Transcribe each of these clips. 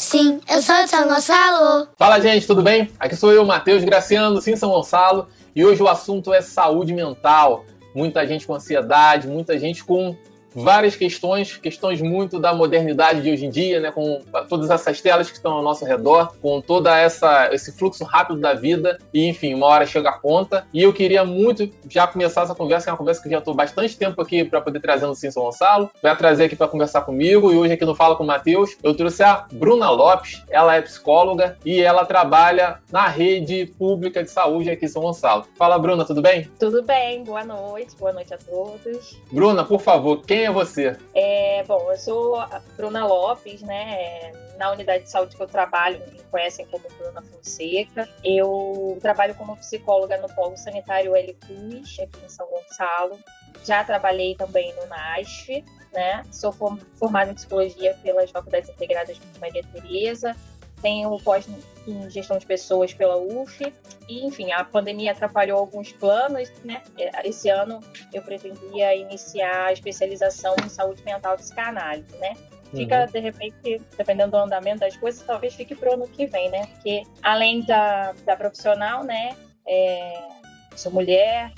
Sim, eu sou de São Gonçalo. Fala, gente, tudo bem? Aqui sou eu, Matheus Graciano, sim, São Gonçalo, e hoje o assunto é saúde mental. Muita gente com ansiedade, muita gente com várias questões, questões muito da modernidade de hoje em dia, né, com todas essas telas que estão ao nosso redor, com toda essa esse fluxo rápido da vida e enfim, uma hora chega a conta. E eu queria muito já começar essa conversa, que é uma conversa que já estou bastante tempo aqui para poder trazer no Sim São Gonçalo, vai trazer aqui para conversar comigo e hoje aqui no Fala com o Matheus, eu trouxe a Bruna Lopes, ela é psicóloga e ela trabalha na rede pública de saúde aqui em São Gonçalo. Fala, Bruna, tudo bem? Tudo bem, boa noite, boa noite a todos. Bruna, por favor, quem é você? É, bom, eu sou a Bruna Lopes, né? Na unidade de saúde que eu trabalho, me conhecem como Bruna Fonseca. Eu trabalho como psicóloga no Polo Sanitário L Cruz, aqui em São Gonçalo. Já trabalhei também no NASF, né? Sou formada em psicologia pelas Faculdades Integradas de Maria Tereza tenho pós em gestão de pessoas pela UF. E, enfim, a pandemia atrapalhou alguns planos, né? Esse ano eu pretendia iniciar a especialização em saúde mental e psicanálise, né? Fica, uhum. de repente, dependendo do andamento das coisas, talvez fique para o ano que vem, né? Porque além da, da profissional, né? É, sou mulher,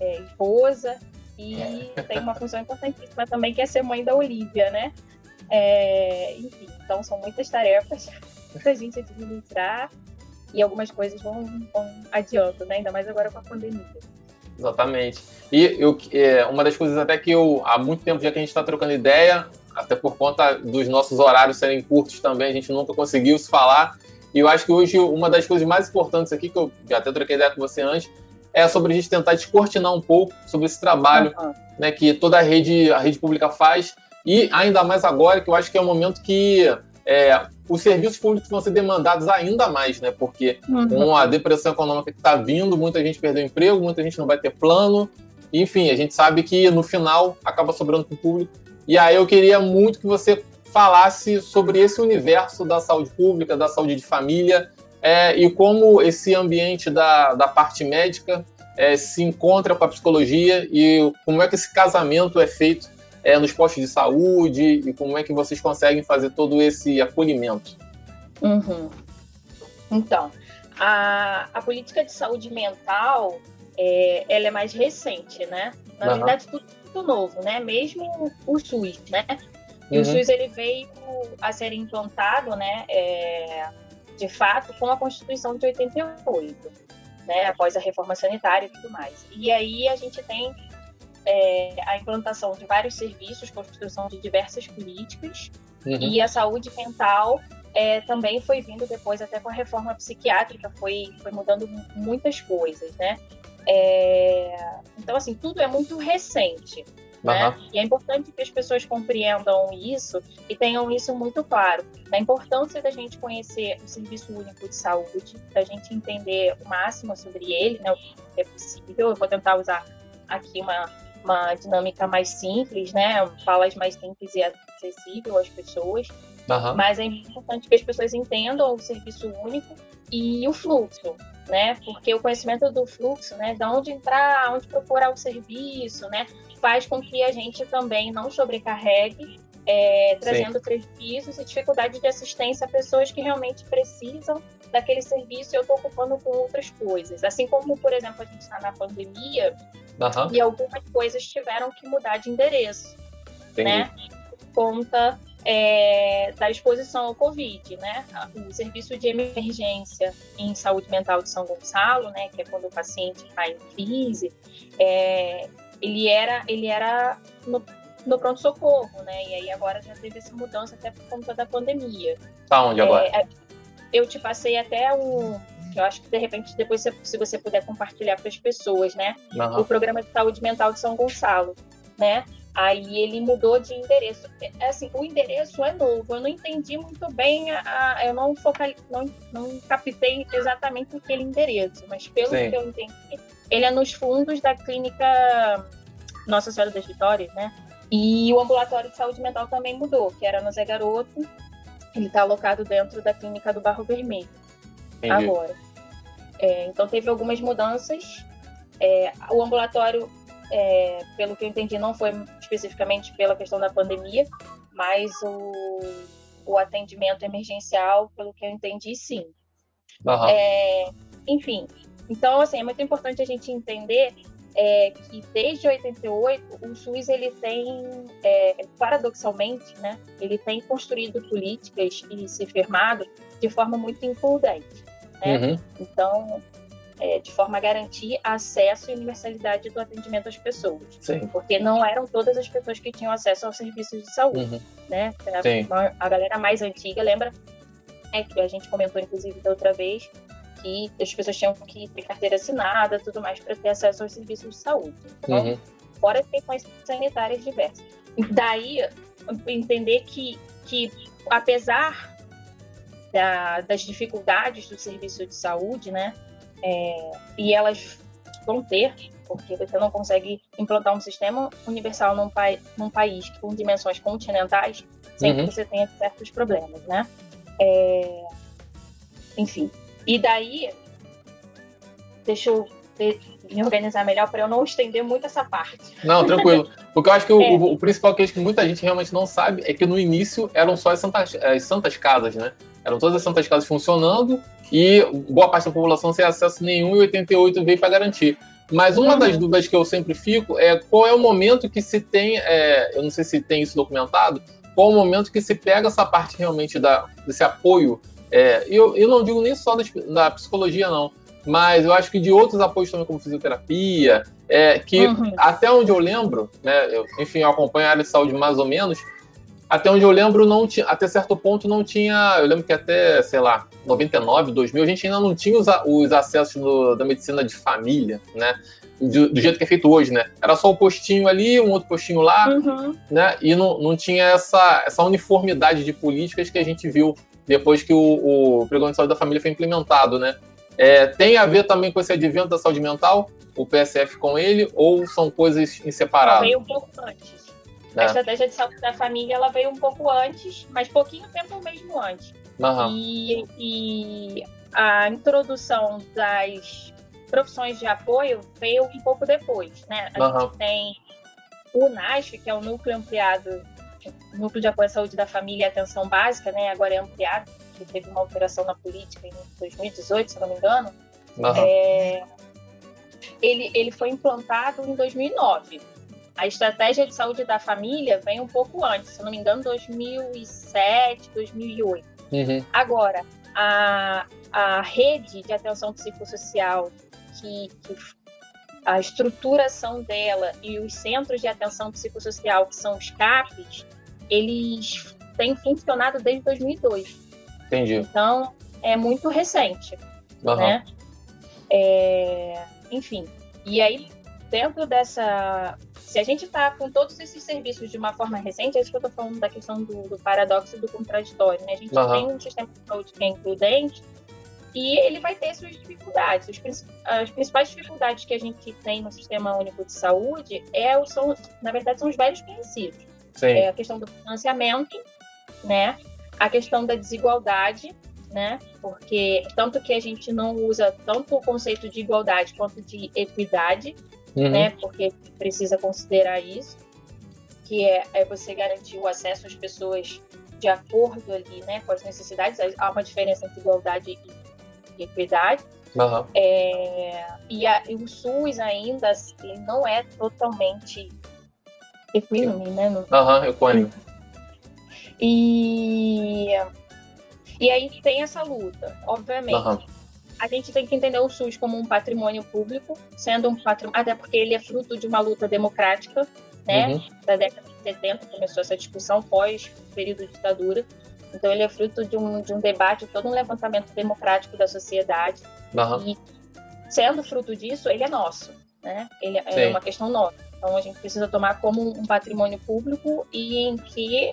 é, esposa e tem uma função importantíssima também que é ser mãe da Olivia, né? É, enfim, então são muitas tarefas muita gente administrar e algumas coisas vão, vão adiando, né? Ainda mais agora com a pandemia. Exatamente. E eu, é, uma das coisas até que eu, há muito tempo já que a gente está trocando ideia, até por conta dos nossos horários serem curtos também, a gente nunca conseguiu se falar. E eu acho que hoje uma das coisas mais importantes aqui, que eu já até troquei ideia com você antes, é sobre a gente tentar descortinar um pouco sobre esse trabalho uhum. né, que toda a rede, a rede pública faz. E ainda mais agora, que eu acho que é um momento que é, os serviços públicos vão ser demandados ainda mais, né? Porque uhum. com a depressão econômica que está vindo, muita gente perdeu emprego, muita gente não vai ter plano. Enfim, a gente sabe que no final acaba sobrando para o público. E aí eu queria muito que você falasse sobre esse universo da saúde pública, da saúde de família, é, e como esse ambiente da, da parte médica é, se encontra com a psicologia e como é que esse casamento é feito é, nos postos de saúde e como é que vocês conseguem fazer todo esse acolhimento? Uhum. Então, a, a política de saúde mental é, ela é mais recente, né? Na uhum. verdade, tudo, tudo novo, né? Mesmo o SUS, né? E uhum. o SUS ele veio a ser implantado, né? É, de fato, com a Constituição de 88, né? Após a reforma sanitária e tudo mais. E aí a gente tem é, a implantação de vários serviços, construção de diversas políticas, uhum. e a saúde mental é, também foi vindo depois, até com a reforma psiquiátrica, foi, foi mudando muitas coisas, né? É, então, assim, tudo é muito recente. Né? Uhum. E é importante que as pessoas compreendam isso e tenham isso muito claro. A importância da gente conhecer o Serviço Único de Saúde, da gente entender o máximo sobre ele, né, o que é possível. Eu vou tentar usar aqui uma, uma dinâmica mais simples, né? Falas mais simples e acessível às pessoas. Uhum. Mas é importante que as pessoas entendam o serviço único e o fluxo, né? Porque o conhecimento do fluxo, né, de onde entrar, onde procurar o serviço, né, faz com que a gente também não sobrecarregue, é, trazendo Sim. prejuízos e dificuldade de assistência a pessoas que realmente precisam daquele serviço e eu estou ocupando com outras coisas. Assim como, por exemplo, a gente está na pandemia, Uhum. E algumas coisas tiveram que mudar de endereço, Entendi. né? Por conta é, da exposição ao Covid, né? O serviço de emergência em saúde mental de São Gonçalo, né? Que é quando o paciente está em crise, é, ele era, ele era no, no pronto-socorro, né? E aí agora já teve essa mudança até por conta da pandemia. Tá onde agora? É, eu te passei até o que eu acho que de repente depois se você puder compartilhar para as pessoas, né? Uhum. O programa de saúde mental de São Gonçalo, né? Aí ele mudou de endereço. É, assim, o endereço é novo. Eu não entendi muito bem, a, a eu não focal, não, não captei exatamente aquele endereço, mas pelo Sim. que eu entendi, ele é nos fundos da clínica Nossa Senhora das Vitórias, né? E o ambulatório de saúde mental também mudou, que era no Zé Garoto. Ele está alocado dentro da clínica do Barro Vermelho. Entendi. agora. É, então teve algumas mudanças. É, o ambulatório, é, pelo que eu entendi, não foi especificamente pela questão da pandemia, mas o, o atendimento emergencial, pelo que eu entendi, sim. Uhum. Enfim, então, assim, é muito importante a gente entender é, que desde 88 o SUS ele tem, é, paradoxalmente, né, ele tem construído políticas e se firmado de forma muito imprudente. Né? Uhum. Então, é, de forma a garantir acesso e universalidade do atendimento às pessoas. Sim. Porque não eram todas as pessoas que tinham acesso aos serviços de saúde. Uhum. Né? A, a, galera mais antiga, lembra? É, que a gente comentou, inclusive, da outra vez, que as pessoas tinham que ter carteira assinada tudo mais para ter acesso aos serviços de saúde. Então, uhum. fora as questões sanitárias diversas. Daí, entender que, que apesar da, das dificuldades do serviço de saúde, né, é, e elas vão ter, porque você não consegue implantar um sistema universal num, pa num país com dimensões continentais sem uhum. que você tenha certos problemas, né? É, enfim. E daí, deixa eu me organizar melhor para eu não estender muito essa parte. Não, tranquilo. Porque eu acho que é. o, o, principal que, que muita gente realmente não sabe é que no início eram só as santas, as santas casas, né? Eram todas as santas casas funcionando e boa parte da população sem acesso nenhum e 88 veio para garantir. Mas uma uhum. das dúvidas que eu sempre fico é qual é o momento que se tem, é, eu não sei se tem isso documentado, qual é o momento que se pega essa parte realmente da, desse apoio. É, eu, eu não digo nem só da, da, psicologia, não, mas eu acho que de outros apoios também, como fisioterapia, é, que uhum. até onde eu lembro, né, eu, enfim, eu acompanho a área de saúde mais ou menos, até onde eu lembro, não tinha, até certo ponto não tinha. Eu lembro que até, sei lá, 99, 2000, a gente ainda não tinha os, os acessos no, da medicina de família, né? Do, do, jeito que é feito hoje, né? Era só o um postinho ali, um outro postinho lá, uhum. né? E não, não tinha essa, essa uniformidade de políticas que a gente viu depois que o, o Programa de Saúde da Família foi implementado, né? É, tem a ver também com esse advento da saúde mental, o PSF com ele, ou são coisas inseparadas? Veio um pouco antes. É. A estratégia de saúde da família ela veio um pouco antes, mas pouquinho tempo mesmo antes. Uhum. E, e a introdução das profissões de apoio veio um pouco depois, né? A uhum. gente tem o NASF, que é o Núcleo Ampliado, Núcleo de Apoio à Saúde da Família e Atenção Básica, né? Agora é ampliado, que teve uma alteração na política em 2018, se não me engano. Uhum. É, ele, ele foi implantado em 2009. A estratégia de saúde da família vem um pouco antes, se não me engano, 2007, 2008. Uhum. Agora, a, a rede de atenção psicossocial, que, que a estruturação dela e os centros de atenção psicossocial, que são os CAPs, eles têm funcionado desde 2002. Entendi. Então, é muito recente, uhum. né? É, enfim, e aí, dentro dessa se a gente está com todos esses serviços de uma forma recente, é isso que eu estou falando da questão do, do paradoxo do contraditório. Né? A gente uhum. tem um sistema de saúde que é includente e ele vai ter suas dificuldades. As principais dificuldades que a gente tem no sistema único de saúde é, são, na verdade, são os velhos conhecidos. É a questão do financiamento, né? a questão da desigualdade, né? Porque tanto que a gente não usa tanto o conceito de igualdade quanto de equidade, uhum. né? Porque precisa considerar isso, que é, é você garantir o acesso às pessoas de acordo ali, né, com as necessidades. Há uma diferença entre igualdade e equidade. Uhum. É, e, a, e, o SUS ainda assim, não é totalmente equínime, né? Aham, uhum, equânime. E, e aí tem essa luta, obviamente. Uhum a gente tem que entender o SUS como um patrimônio público, sendo um patrimônio, até porque ele é fruto de uma luta democrática, né? Uhum. Da década de 70 começou essa discussão pós período de ditadura. Então ele é fruto de um, de um debate, todo um levantamento democrático da sociedade. Uhum. E sendo fruto disso, ele é nosso, né? Ele é Sim. uma questão nossa. Então a gente precisa tomar como um patrimônio público e em que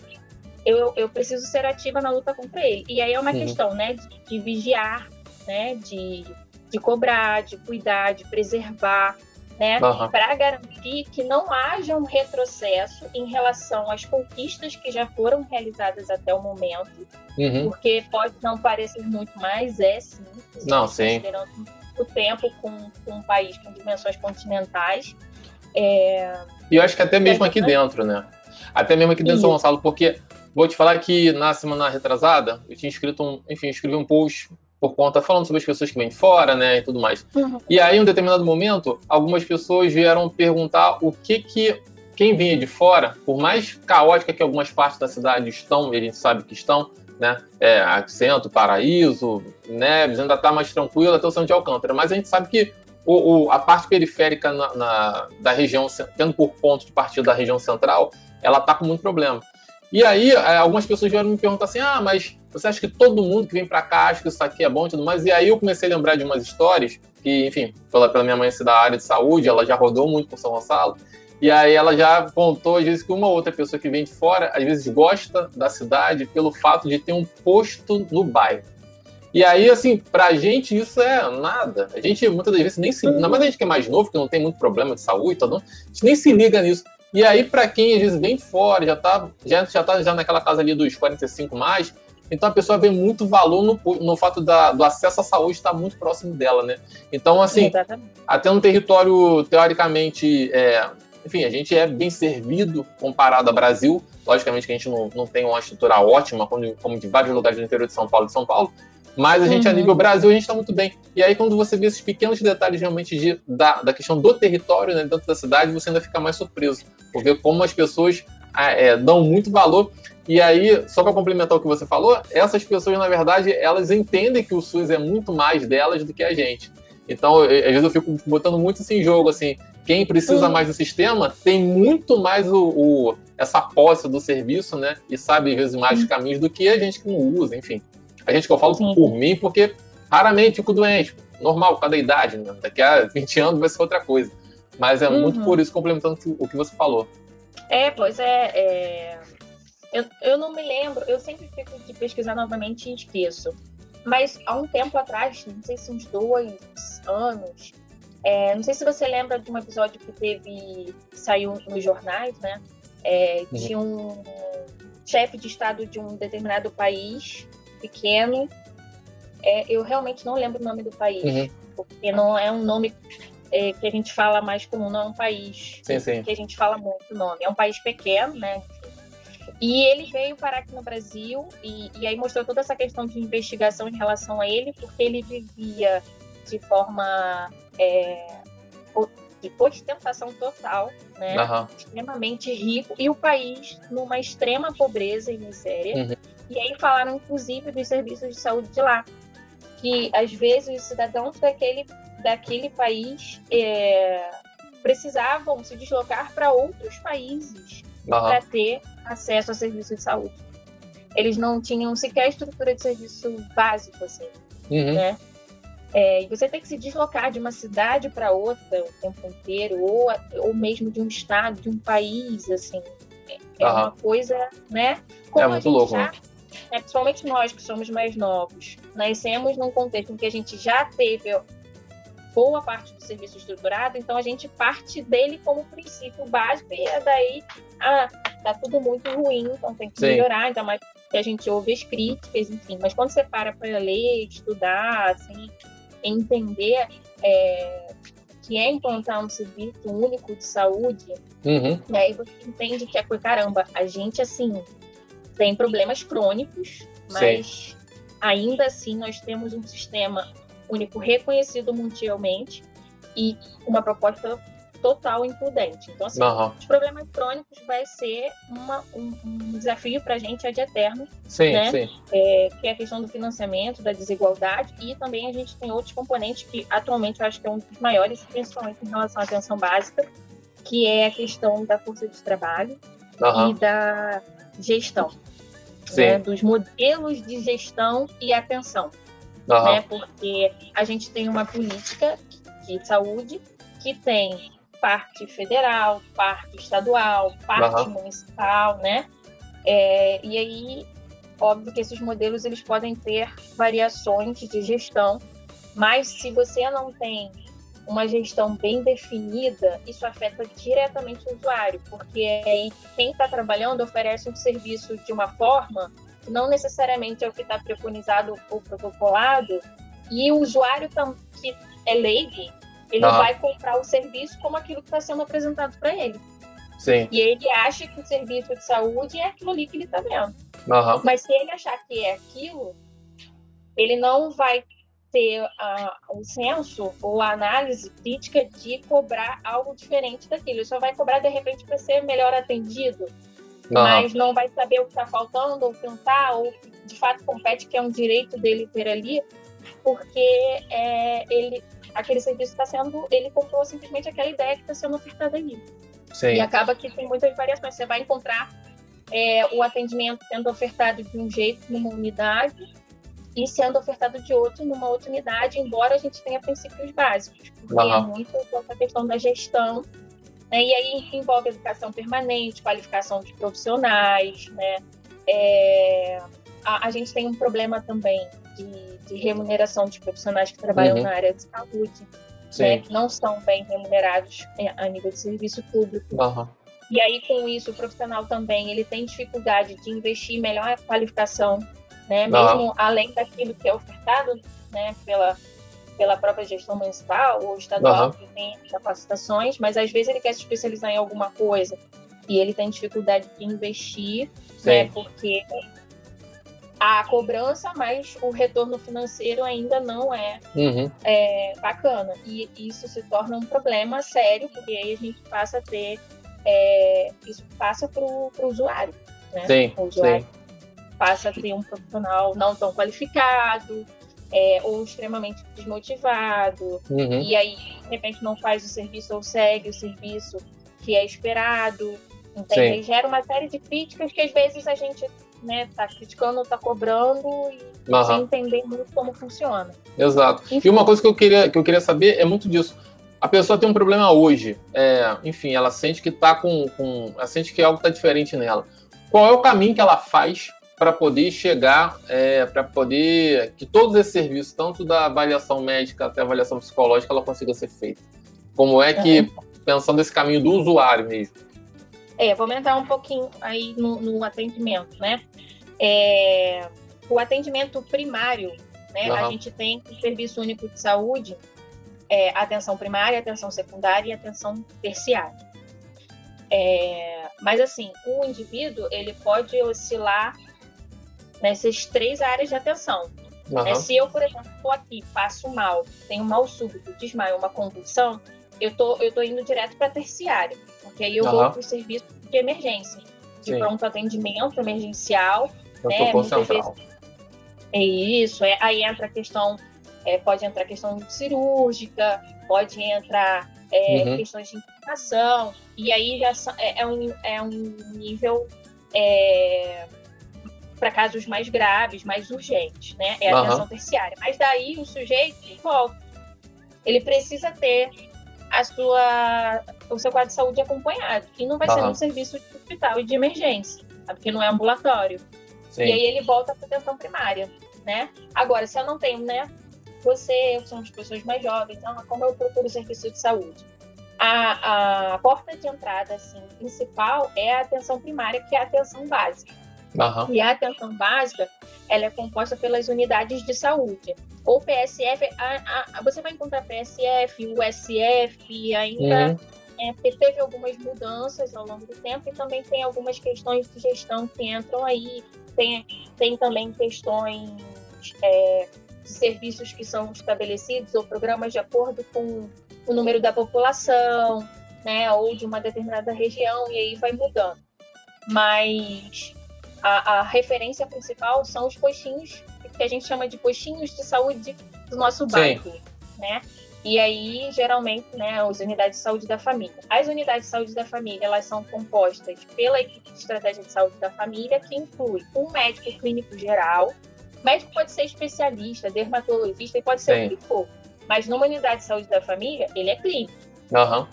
eu, eu preciso ser ativa na luta contra ele. E aí é uma uhum. questão, né, de, de vigiar né, de, de cobrar, de cuidar, de preservar, né, uhum. para garantir que não haja um retrocesso em relação às conquistas que já foram realizadas até o momento, uhum. porque pode não parecer muito, mas é sim. Não, sim. Considerando o tempo com, com um país com dimensões continentais. É... E eu acho que até mesmo aqui dentro, né? Até mesmo aqui dentro de São Gonçalo, porque vou te falar que na semana retrasada, eu tinha escrito um, enfim, escrevi um post por conta falando sobre as pessoas que vêm de fora, né, e tudo mais. Uhum. E aí, em um determinado momento, algumas pessoas vieram perguntar o que que quem vinha de fora, por mais caótica que algumas partes da cidade estão, e a gente sabe que estão, né, é, Paraíso, Neves, ainda está mais tranquilo até o São de Alcântara, mas a gente sabe que o, o, a parte periférica na, na, da região, tendo por ponto de partida da região central, ela está com muito problema. E aí, é, algumas pessoas vieram me perguntar assim: ah, mas você acha que todo mundo que vem para cá acha que isso aqui é bom e tudo mais? E aí eu comecei a lembrar de umas histórias que, enfim, pela, pela minha mãe ser da área de saúde, ela já rodou muito por São Gonçalo. E aí ela já contou, às vezes, que uma outra pessoa que vem de fora, às vezes gosta da cidade pelo fato de ter um posto no bairro. E aí, assim, pra gente isso é nada. A gente muitas das vezes nem se. Ainda mais a gente que é mais novo, que não tem muito problema de saúde, todo, a gente nem se liga nisso. E aí, para quem às vezes vem de fora, já tá, já, já tá já naquela casa ali dos 45 mais, então a pessoa vê muito valor no, no fato da, do acesso à saúde estar muito próximo dela, né? Então, assim, Exatamente. até um território teoricamente. É, enfim, a gente é bem servido comparado ao Brasil. Logicamente que a gente não, não tem uma estrutura ótima, como, como de vários lugares do interior de São Paulo e de São Paulo, mas a gente, uhum. a nível Brasil, a gente está muito bem. E aí, quando você vê esses pequenos detalhes realmente de, da, da questão do território né, dentro da cidade, você ainda fica mais surpreso. Por ver como as pessoas ah, é, dão muito valor. E aí, só para complementar o que você falou, essas pessoas, na verdade, elas entendem que o SUS é muito mais delas do que a gente. Então, às vezes eu fico botando muito isso em jogo, assim, quem precisa mais do sistema tem muito mais o, o, essa posse do serviço, né? E sabe, às vezes, mais os caminhos do que a gente que não usa, enfim. A gente que eu falo Sim. por mim, porque raramente fico doente. Normal, cada idade, né? Daqui a 20 anos vai ser outra coisa. Mas é uhum. muito por isso, complementando o que você falou. É, pois é. é... Eu, eu não me lembro, eu sempre fico de pesquisar novamente e esqueço. Mas há um tempo atrás, não sei se uns dois anos, é, não sei se você lembra de um episódio que teve, saiu nos jornais, né? É, uhum. Tinha um chefe de estado de um determinado país pequeno. É, eu realmente não lembro o nome do país, uhum. porque não é um nome é, que a gente fala mais comum, não é um país sim, sim. que a gente fala muito o nome. É um país pequeno, né? E ele veio parar aqui no Brasil e, e aí mostrou toda essa questão de investigação em relação a ele, porque ele vivia de forma é, de ostentação total, né? Uhum. extremamente rico, e o país numa extrema pobreza e miséria. Uhum. E aí falaram, inclusive, dos serviços de saúde de lá, que às vezes os cidadãos daquele, daquele país é, precisavam se deslocar para outros países uhum. para ter acesso a serviços de saúde. Eles não tinham sequer estrutura de serviço básico, assim, uhum. né? É, e você tem que se deslocar de uma cidade para outra o tempo inteiro, ou, ou mesmo de um estado, de um país, assim. É, é uma coisa, né? Como é muito louco. Já, né, principalmente nós que somos mais novos, nascemos num contexto em que a gente já teve boa parte do serviço estruturado, então a gente parte dele como princípio básico e é daí, ah, tá tudo muito ruim, então tem que Sim. melhorar, ainda mais que a gente ouve as críticas, enfim. Mas quando você para para ler, estudar, assim, entender é, que é implantar um serviço único de saúde, uhum. e aí você entende que é caramba, a gente assim tem problemas crônicos, mas Sim. ainda assim nós temos um sistema único reconhecido mundialmente e uma proposta total imprudente. Então, assim, uhum. os problemas crônicos vai ser uma, um, um desafio para a gente ad eterno, sim, né? Sim. É, que é a questão do financiamento, da desigualdade, e também a gente tem outros componentes que atualmente eu acho que é um dos maiores, principalmente em relação à atenção básica, que é a questão da força de trabalho uhum. e da gestão. Né? Dos modelos de gestão e atenção. Uhum. Né? Porque a gente tem uma política de saúde que tem parte federal, parte estadual, parte uhum. municipal, né? É, e aí, óbvio que esses modelos eles podem ter variações de gestão, mas se você não tem uma gestão bem definida, isso afeta diretamente o usuário, porque aí quem está trabalhando oferece um serviço de uma forma que não necessariamente é o que está preconizado ou protocolado, e o usuário que é leigo ele uhum. vai comprar o serviço como aquilo que está sendo apresentado para ele. Sim. E ele acha que o serviço de saúde é aquilo ali que ele está vendo. Uhum. Mas se ele achar que é aquilo, ele não vai ter a, o senso ou a análise crítica de cobrar algo diferente daquilo. Ele só vai cobrar, de repente, para ser melhor atendido, Uhum. mas não vai saber o que está faltando, ou tentar, ou de fato compete que é um direito dele ter ali, porque é, ele, aquele serviço está sendo, ele comprou simplesmente aquela ideia que está sendo ofertada ali. Sim. E acaba que tem muitas variações. Você vai encontrar é, o atendimento sendo ofertado de um jeito numa unidade e sendo ofertado de outro numa outra unidade, embora a gente tenha princípios básicos, porque é Aham. muito essa questão da gestão, né? e aí envolve educação permanente, qualificação de profissionais, né? É, a, a gente tem um problema também de, de remuneração de profissionais que trabalham Uhum. na área de saúde, né? Que não são bem remunerados é, a nível de serviço público. Uhum. E aí, com isso, o profissional também ele tem dificuldade de investir melhor a qualificação, né? Mesmo além daquilo que é ofertado né? pela, pela própria gestão municipal ou estadual, Aham. que tem capacitações, mas às vezes ele quer se especializar em alguma coisa e ele tem dificuldade de investir, né? Porque a cobrança, mas o retorno financeiro ainda não é Uhum. é, bacana. E isso se torna um problema sério, porque aí a gente passa a ter. é, isso passa para o usuário. Né? Sim. O usuário Sim. passa a ter um profissional não tão qualificado, é, ou extremamente desmotivado, Uhum. e aí, de repente, não faz o serviço ou segue o serviço que é esperado. Entende? Sim. E gera uma série de críticas que às vezes a gente né, tá criticando, tá cobrando e sem Aham. entender muito como funciona. Exato. E uma coisa que eu queria, que eu queria saber é muito disso. A pessoa tem um problema hoje, é, enfim, ela sente que tá com, com, ela sente que algo está diferente nela. Qual é o caminho que ela faz para poder chegar, é, para poder que todos esses serviços, tanto da avaliação médica até a avaliação psicológica, ela consiga ser feita? Como é que, pensando nesse caminho do usuário mesmo? É, vamos entrar um pouquinho aí no, no atendimento, né? É, o atendimento primário, né? A Aham. gente tem o Serviço Único de Saúde, é, atenção primária, atenção secundária e atenção terciária. É, mas assim, o indivíduo ele pode oscilar nessas três áreas de atenção. Aham. né? Se eu, por exemplo, estou aqui, passo mal, tenho um mal súbito, desmaio, uma convulsão, eu tô, eu tô indo direto para terciária, porque aí eu vou Aham. para o serviço de emergência, de Sim. pronto atendimento emergencial. Eu né, muitas central. É isso, é, aí entra a questão, é, pode entrar a questão cirúrgica, pode entrar é, Uhum. questões de internação, e aí já é, é um, é um nível é, para casos mais graves, mais urgentes, né? É a Aham. atenção terciária. Mas daí o sujeito volta. Ele precisa ter a sua, o seu quadro de saúde acompanhado. E não vai ser no serviço de hospital e de emergência, tá? porque não é ambulatório. Sim. E aí ele volta para atenção primária, né? Agora, se eu não tenho, né? Você, eu sou as pessoas mais jovens, então, como eu procuro serviço de saúde? A, a porta de entrada, assim, principal é a atenção primária, que é a atenção básica. Aham. E a atenção básica, ela é composta pelas unidades de saúde. Ou PSF, a- a- você vai encontrar PSF, USF, ainda Uhum. é, teve algumas mudanças ao longo do tempo e também tem algumas questões de gestão que entram aí. Tem, tem também questões é, de serviços que são estabelecidos ou programas de acordo com o número da população, né, ou de uma determinada região, e aí vai mudando. Mas a, a referência principal são os postinhos, que a gente chama de postinhos de saúde do nosso Sim. bairro, né? E aí, geralmente, né, as unidades de saúde da família. As unidades de saúde da família, elas são compostas pela equipe de estratégia de saúde da família, que inclui um médico clínico geral. O médico pode ser especialista, dermatologista, e pode ser Sim. o que for. Mas numa unidade de saúde da família, ele é clínico. Aham.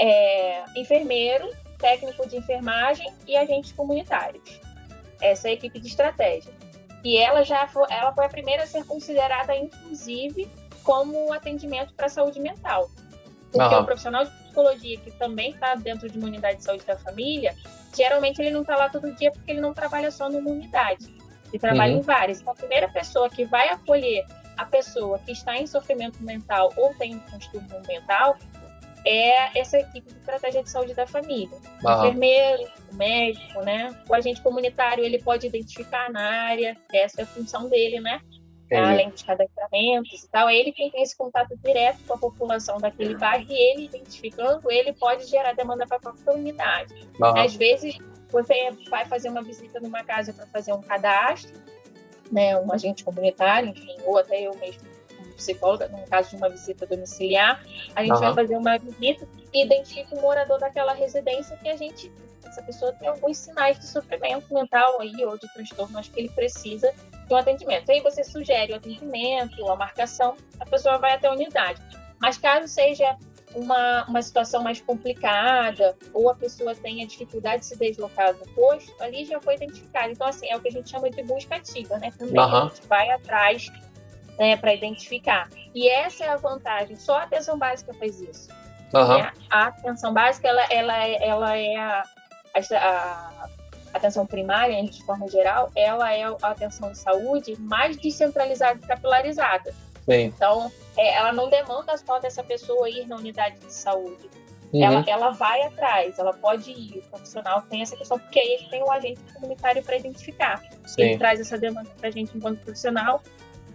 É, enfermeiro, técnico de enfermagem e agentes comunitários. Essa é a equipe de estratégia. E ela já foi, ela foi a primeira a ser considerada, inclusive, como atendimento para a saúde mental. Porque Aham. o profissional de psicologia, que também está dentro de uma unidade de saúde da família, geralmente ele não está lá todo dia porque ele não trabalha só numa unidade. Ele trabalha Uhum. em várias. Então, a primeira pessoa que vai acolher a pessoa que está em sofrimento mental ou tem um transtorno mental é essa equipe de estratégia de saúde da família. O enfermeiro, o médico, né? O agente comunitário, ele pode identificar na área, essa é a função dele, né? Entendi. Além dos cadastramentos e tal, ele quem tem esse contato direto com a população daquele bairro e ele identificando, ele pode gerar demanda para a própria unidade. Às vezes, você vai fazer uma visita numa casa para fazer um cadastro, né, um agente comunitário, enfim, ou até eu mesmo psicóloga, no caso de uma visita domiciliar, a gente uhum. vai fazer uma visita e identifica o morador daquela residência que a gente, essa pessoa tem alguns sinais de sofrimento mental aí ou de transtorno, acho que ele precisa de um atendimento. Aí você sugere o atendimento, a marcação, a pessoa vai até a unidade. Mas caso seja uma, uma situação mais complicada ou a pessoa tenha dificuldade de se deslocar do posto, ali já foi identificado. Então, assim, é o que a gente chama de busca ativa, né? Também uhum. a gente vai atrás né, para identificar. E essa é a vantagem. Só a atenção básica faz isso. Uhum. Né? A atenção básica ela, ela, é, ela é a, a, a atenção primária, de forma geral, ela é a atenção de saúde mais descentralizada e capilarizada. Sim. Então, é, ela não demanda só dessa pessoa ir na unidade de saúde. Uhum. Ela, ela vai atrás, ela pode ir, o profissional tem essa questão, porque aí ele tem o agente comunitário para identificar. Sim. Ele traz essa demanda para a gente enquanto profissional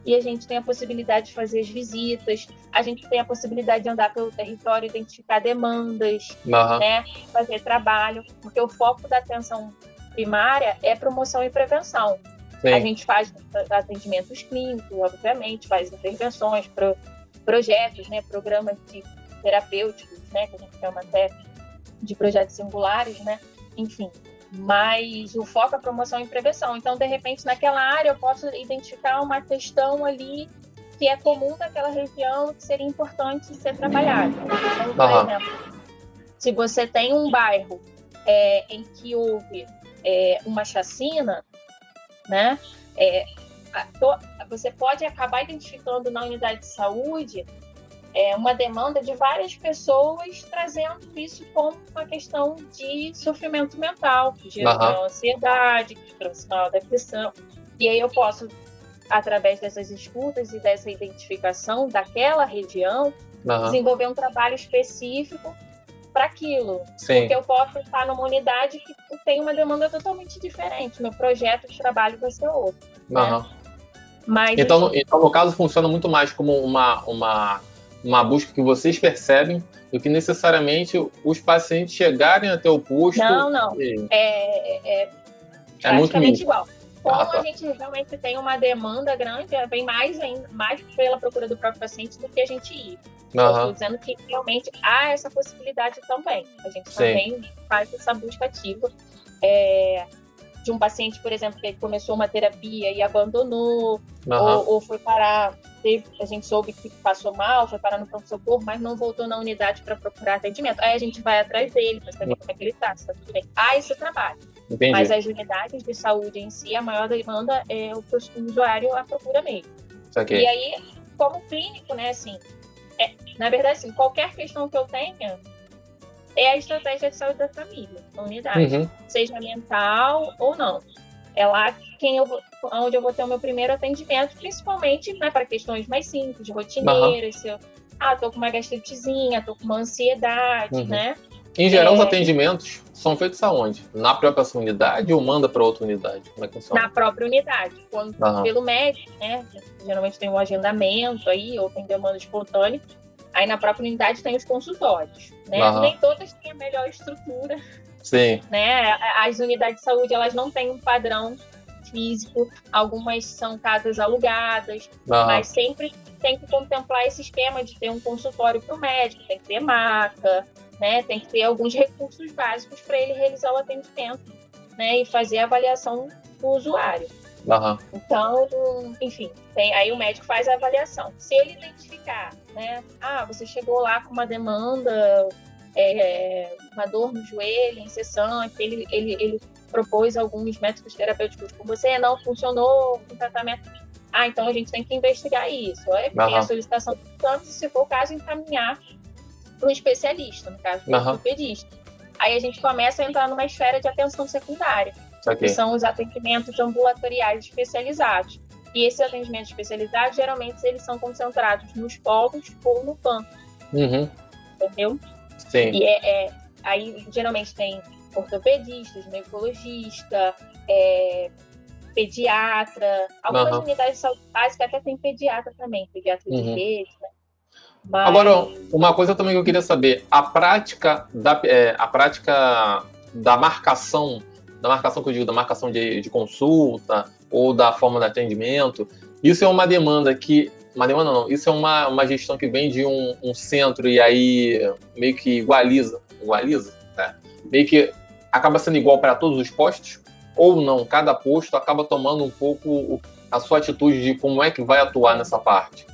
e a gente tem a possibilidade de fazer as visitas, a gente tem a possibilidade de andar pelo território, identificar demandas, uhum. né, fazer trabalho, porque o foco da atenção primária é promoção e prevenção. Sim. A gente faz atendimentos clínicos, obviamente, faz intervenções, pro, projetos, né, programas de terapêuticos, né, que a gente chama até de projetos singulares, né, enfim, mas o foco é promoção e prevenção. Então, de repente, naquela área eu posso identificar uma questão ali que é comum daquela região que seria importante ser trabalhada. Então, por uhum. exemplo, se você tem um bairro é, em que houve é, uma chacina, né, é, você pode acabar identificando na unidade de saúde é, uma demanda de várias pessoas trazendo isso como uma questão de sofrimento mental, que gera uhum. ansiedade, que transforma depressão. E aí eu posso, através dessas escutas e dessa identificação daquela região, uhum. desenvolver um trabalho específico para aquilo. Sim. Porque eu posso estar numa unidade que tem uma demanda totalmente diferente. Meu projeto de trabalho vai ser outro. Uhum. Né? Mas, então, então, no caso, funciona muito mais como uma, uma uma busca que vocês percebem do que necessariamente os pacientes chegarem até o posto. Não, não. E... É, é, é muito igual. Como ah, tá. a gente realmente tem uma demanda grande, é vem mais, mais pela procura do próprio paciente do que a gente ir. Uhum. Estou dizendo que realmente há essa possibilidade também. A gente Sim. também faz essa busca ativa. É, de um paciente, por exemplo, que começou uma terapia e abandonou, uhum. ou, ou, foi parar, teve, a gente soube que passou mal, foi parar no pronto-socorro, mas não voltou na unidade para procurar atendimento. Aí a gente vai atrás dele para saber uhum. como é que ele está, se está tudo bem. Há esse trabalho. Entendi. Mas as unidades de saúde em si, a maior demanda é o, usuário à procura mesmo. E aí, como clínico, né, assim, é, na verdade, assim, qualquer questão que eu tenha, é a estratégia de saúde da família, da unidade, uhum. seja mental ou não. É lá quem eu vou, onde eu vou ter o meu primeiro atendimento, principalmente né, para questões mais simples, rotineiras, uhum. se eu ah, tô com uma gastritezinha, tô com uma ansiedade, uhum. né? Em geral, é... os atendimentos são feitos aonde? Na própria unidade ou manda para outra unidade? Como é que funciona? Na própria unidade, quando pelo médico, né? Geralmente tem um agendamento aí, ou tem demanda espontânea. Aí na própria unidade tem os consultórios, né? Uhum. Nem todas têm a melhor estrutura. Sim. Né? As unidades de saúde, elas não têm um padrão físico, algumas são casas alugadas, uhum. mas sempre tem que contemplar esse esquema de ter um consultório para o médico, tem que ter maca, né? Tem que ter alguns recursos básicos para ele realizar o atendimento, né? E fazer a avaliação do usuário. Uhum. Então, enfim, tem, aí o médico faz a avaliação. Se ele identificar, né? Ah, você chegou lá com uma demanda, é, uma dor no joelho incessante, ele, ele, ele propôs alguns métodos terapêuticos com você, não funcionou o tratamento. Ah, então a gente tem que investigar isso. Aí uhum. a solicitação do plano, se for o caso, encaminhar para um especialista, no caso, para um ortopedista. Aí a gente começa a entrar numa esfera de atenção secundária que são os atendimentos ambulatoriais especializados. E esses atendimentos especializados, geralmente, eles são concentrados nos polos ou no PAN. Uhum. Entendeu? Sim. E é, é aí geralmente tem ortopedista, ginecologista, é, pediatra, algumas uhum. unidades de saúde básica até tem pediatra também, pediatra de uhum. rede, né? Mas... Agora, uma coisa também que eu queria saber, a prática da, é, a prática da marcação, da marcação que eu digo, da marcação de, de consulta ou da forma de atendimento, isso é uma demanda que uma demanda não, isso é uma, uma gestão que vem de um, um centro e aí meio que igualiza, igualiza, tá? meio que acaba sendo igual para todos os postos, ou não, cada posto acaba tomando um pouco a sua atitude de como é que vai atuar nessa parte.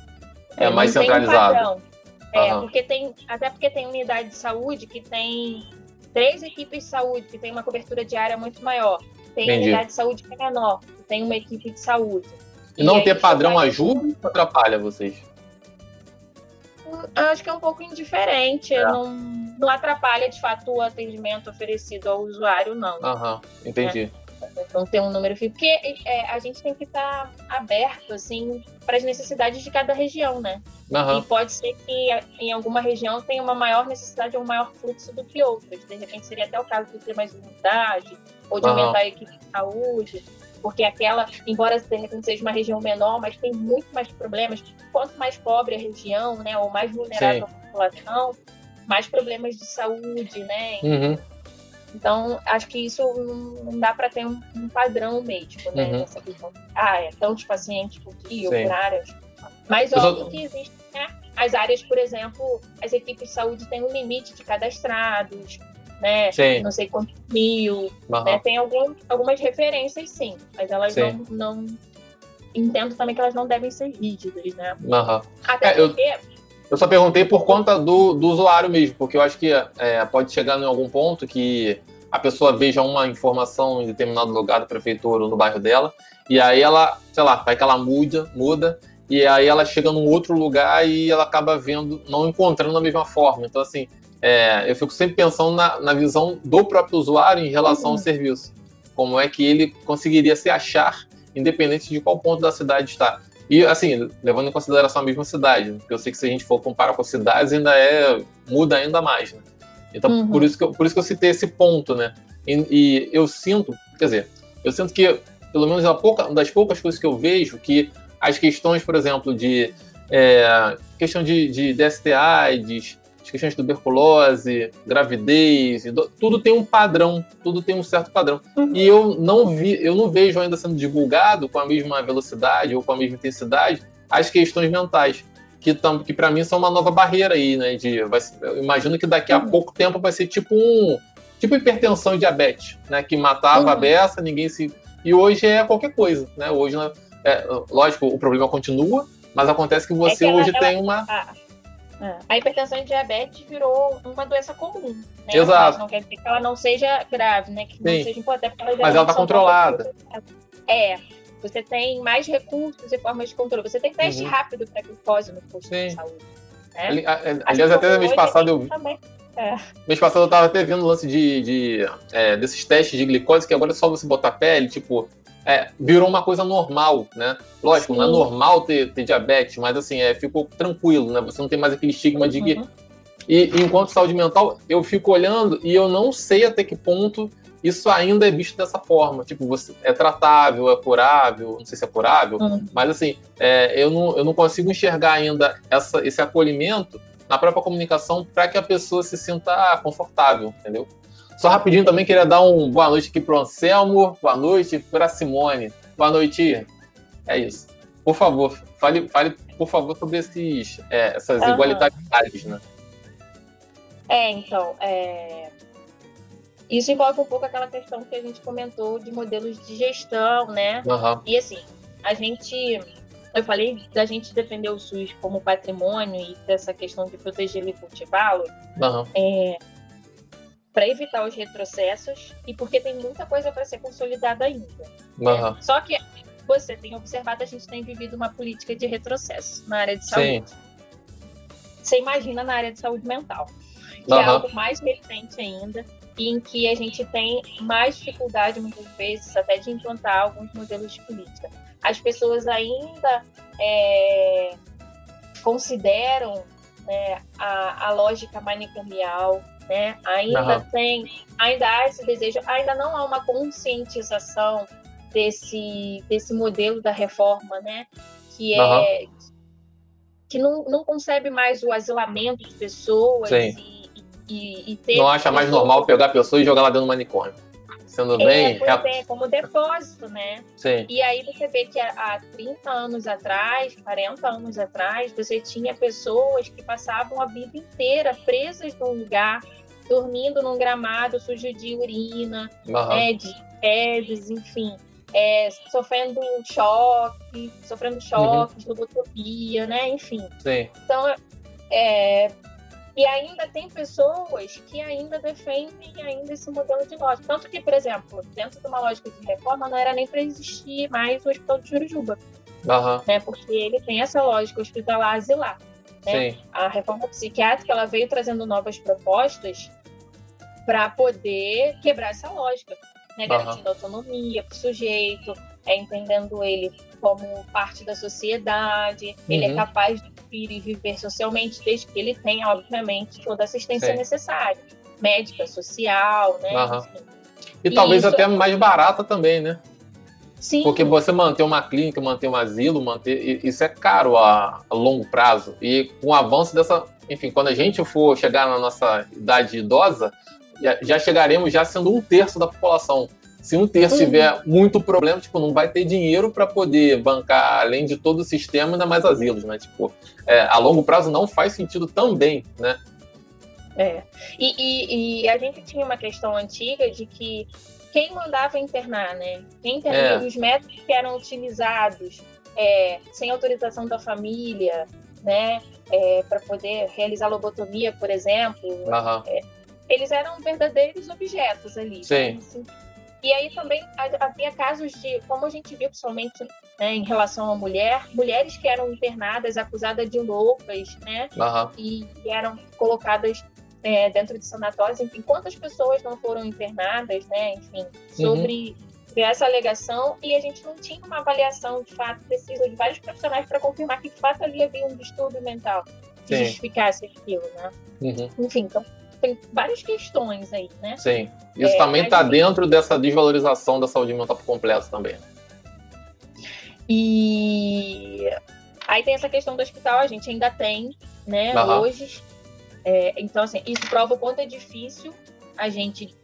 É, é mais centralizado. Um é, uhum. porque tem, até porque tem unidade de saúde que tem três equipes de saúde, que tem uma cobertura diária muito maior. Tem Entendi. unidade de saúde que é menor, que tem uma equipe de saúde. E, e não ter padrão ajuda ou atrapalha vocês? Eu acho que é um pouco indiferente. É. Não, não atrapalha, de fato, o atendimento oferecido ao usuário, não. Aham, entendi. Né? Então ter um número fixo, porque é, a gente tem que estar tá aberto assim para as necessidades de cada região, né? Uhum. E pode ser que em alguma região tenha uma maior necessidade ou um maior fluxo do que outras. De repente seria até o caso de ter mais unidade ou de uhum. aumentar a equipe de saúde, porque aquela, embora de repente seja uma região menor, mas tem muito mais problemas. Quanto mais pobre a região, né, ou mais vulnerável Sim. a população, mais problemas de saúde, né? Uhum. Então, acho que isso não dá para ter um, um, padrão médico, né? Uhum. Essa questão. Ah, é tantos pacientes por dia ou por áreas. Mas óbvio que existem né? as áreas, por exemplo, as equipes de saúde têm um limite de cadastrados, né? Sim. Não sei quantos mil. Uhum. Né? Tem algum, algumas referências, sim, mas elas sim. não, não. Entendo também que elas não devem ser rígidas, né? Uhum. Até é, porque. Eu eu só perguntei por conta do, do usuário mesmo, porque eu acho que é, pode chegar em algum ponto que a pessoa veja uma informação em determinado lugar da prefeitura ou no bairro dela, e aí ela, sei lá, vai que ela muda, muda, e aí ela chega num outro lugar e ela acaba vendo, não encontrando da mesma forma. Então, assim, é, eu fico sempre pensando na, na visão do próprio usuário em relação uhum. ao serviço. Como é que ele conseguiria se achar, independente de qual ponto da cidade está. E, assim, levando em consideração a mesma cidade, né? porque eu sei que se a gente for comparar com cidades, ainda é. muda ainda mais, né? Então, uhum. por, isso que eu, por isso que eu citei esse ponto, né? E, e, eu sinto, quer dizer, eu sinto que, pelo menos, uma, pouca, uma das poucas coisas que eu vejo, que as questões, por exemplo, de. É, questão de, de DST AIDS, as questões de tuberculose, gravidez, tudo tem um padrão, tudo tem um certo padrão. Uhum. E eu não vi, eu não vejo ainda sendo divulgado com a mesma velocidade ou com a mesma intensidade as questões mentais, que, que para mim são uma nova barreira aí, né? De, vai, eu imagino que daqui a uhum. pouco tempo vai ser tipo um tipo hipertensão e diabetes, né? Que matava uhum. a beça, ninguém se e hoje é qualquer coisa, né? Hoje, é, lógico, o problema continua, mas acontece que você é que ela, hoje ela, tem uma é. A hipertensão e diabetes virou uma doença comum, né? Exato. Mas não quer dizer que ela não seja grave, né? Que Sim. não seja importante. Mas ela está controlada. É. Você tem mais recursos e formas de controle. Você tem teste uhum. rápido para glicose no posto Sim. de saúde. Né? aliás, até mês passado eu. Também. É. Mês passado eu estava até vendo o lance de, de é, desses testes de glicose, que agora é só você botar pele, tipo, é, virou uma coisa normal, né? Lógico, Sim. não é normal ter, ter, diabetes, mas assim, é, ficou tranquilo, né? Você não tem mais aquele estigma uhum. de que. Uhum. E, e enquanto saúde mental, eu fico olhando e eu não sei até que ponto isso ainda é visto dessa forma. Tipo, você é tratável, é curável, não sei se é curável, uhum. mas assim, é, eu, não, eu não consigo enxergar ainda essa, esse acolhimento na própria comunicação para que a pessoa se sinta confortável, entendeu? Só rapidinho também queria dar um boa noite aqui para o Anselmo, boa noite para a Simone. Boa noite. É isso. Por favor, fale, fale por favor, sobre esses, é, essas uhum. igualdades, né? É, então, é... isso envolve um pouco aquela questão que a gente comentou de modelos de gestão, né? Uhum. E assim, a gente eu falei da gente defender o SUS como patrimônio e dessa questão de protegê-lo e cultivá-lo. Uhum. É, para evitar os retrocessos e porque tem muita coisa para ser consolidada ainda. Uhum. Só que você tem observado, a gente tem vivido uma política de retrocesso na área de saúde. Sim. Você imagina na área de saúde mental, que uhum. é algo mais recente ainda, e em que a gente tem mais dificuldade, muitas vezes, até de implantar alguns modelos de política. As pessoas ainda é, consideram né, a, a lógica manicomial, né? Ainda uhum. tem, ainda há esse desejo, ainda não há uma conscientização desse, desse modelo da reforma, né? Que é uhum. que não, não concebe mais o asilamento de pessoas e, e, e, ter. Não acha mais normal pegar pessoas e jogar lá dentro do manicômio. Sendo é, bem. É, como depósito, né? Sim. E aí você vê que há 30 anos atrás, 40 anos atrás, você tinha pessoas que passavam a vida inteira presas num lugar, dormindo num gramado sujo de urina, uhum. né, de fezes, enfim. É, sofrendo choque, sofrendo choques, uhum. né? Enfim. Sim. Então, é, e ainda tem pessoas que ainda defendem ainda esse modelo de lógica. Tanto que, por exemplo, dentro de uma lógica de reforma, não era nem para existir mais o Hospital de Jurujuba. Uhum. Né? Porque ele tem essa lógica hospitalar asilar. Né? A reforma psiquiátrica ela veio trazendo novas propostas para poder quebrar essa lógica, né? garantindo uhum. autonomia para o sujeito, é entendendo ele como parte da sociedade, uhum. ele é uhum. capaz de vir e viver socialmente, desde que ele tenha, obviamente, toda a assistência Sim. necessária, médica, social, né? Uhum. E, e, talvez isso... até mais barata também, né? Sim. Porque você manter uma clínica, manter um asilo, manter isso é caro a, a longo prazo. E com o avanço dessa, enfim, quando a gente for chegar na nossa idade idosa, já chegaremos já sendo um terço da população. Se um terço uhum. tiver muito problema, tipo, não vai ter dinheiro para poder bancar, além de todo o sistema, ainda mais asilos, né? Tipo, é, a longo prazo não faz sentido também, né? É. E, e, e, a gente tinha uma questão antiga de que quem mandava internar, né? Quem internar, é. os métodos que eram utilizados é, sem autorização da família, né? É, para poder realizar lobotomia, por exemplo, uhum. Eles eram verdadeiros objetos ali. Né? Sim. Né? Assim, e aí também havia casos de, como a gente viu principalmente né, em relação à mulher, mulheres que eram internadas, acusadas de loucas, né? Uhum. E, e eram colocadas é, dentro de sanatórios. Enfim, quantas pessoas não foram internadas, né? Enfim, sobre uhum. essa alegação. E a gente não tinha uma avaliação de fato precisa de vários profissionais para confirmar que de fato ali havia um distúrbio mental que Sim. justificasse aquilo, né? Uhum. Enfim, então tem várias questões aí, né? Sim. Isso é, também está dentro dessa desvalorização da saúde mental por completo também. E aí tem essa questão do hospital, a gente ainda tem, né, uhum. hoje. É, então, assim, isso prova o quanto é difícil a gente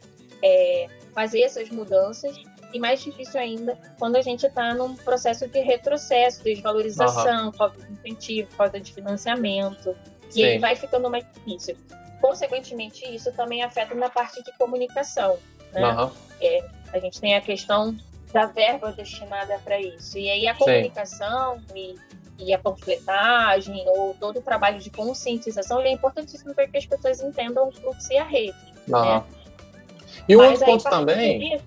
é, fazer essas mudanças e mais difícil ainda quando a gente está num processo de retrocesso, desvalorização, uhum. falta de incentivo, falta de financiamento. Sim. E aí vai ficando mais difícil. Consequentemente, isso também afeta na parte de comunicação. Né? Uhum. É, a gente tem a questão da verba destinada para isso. E aí a comunicação e, e, a panfletagem ou todo o trabalho de conscientização é importantíssimo para que as pessoas entendam o fluxo e a rede. Uhum. Né? E um outro ponto também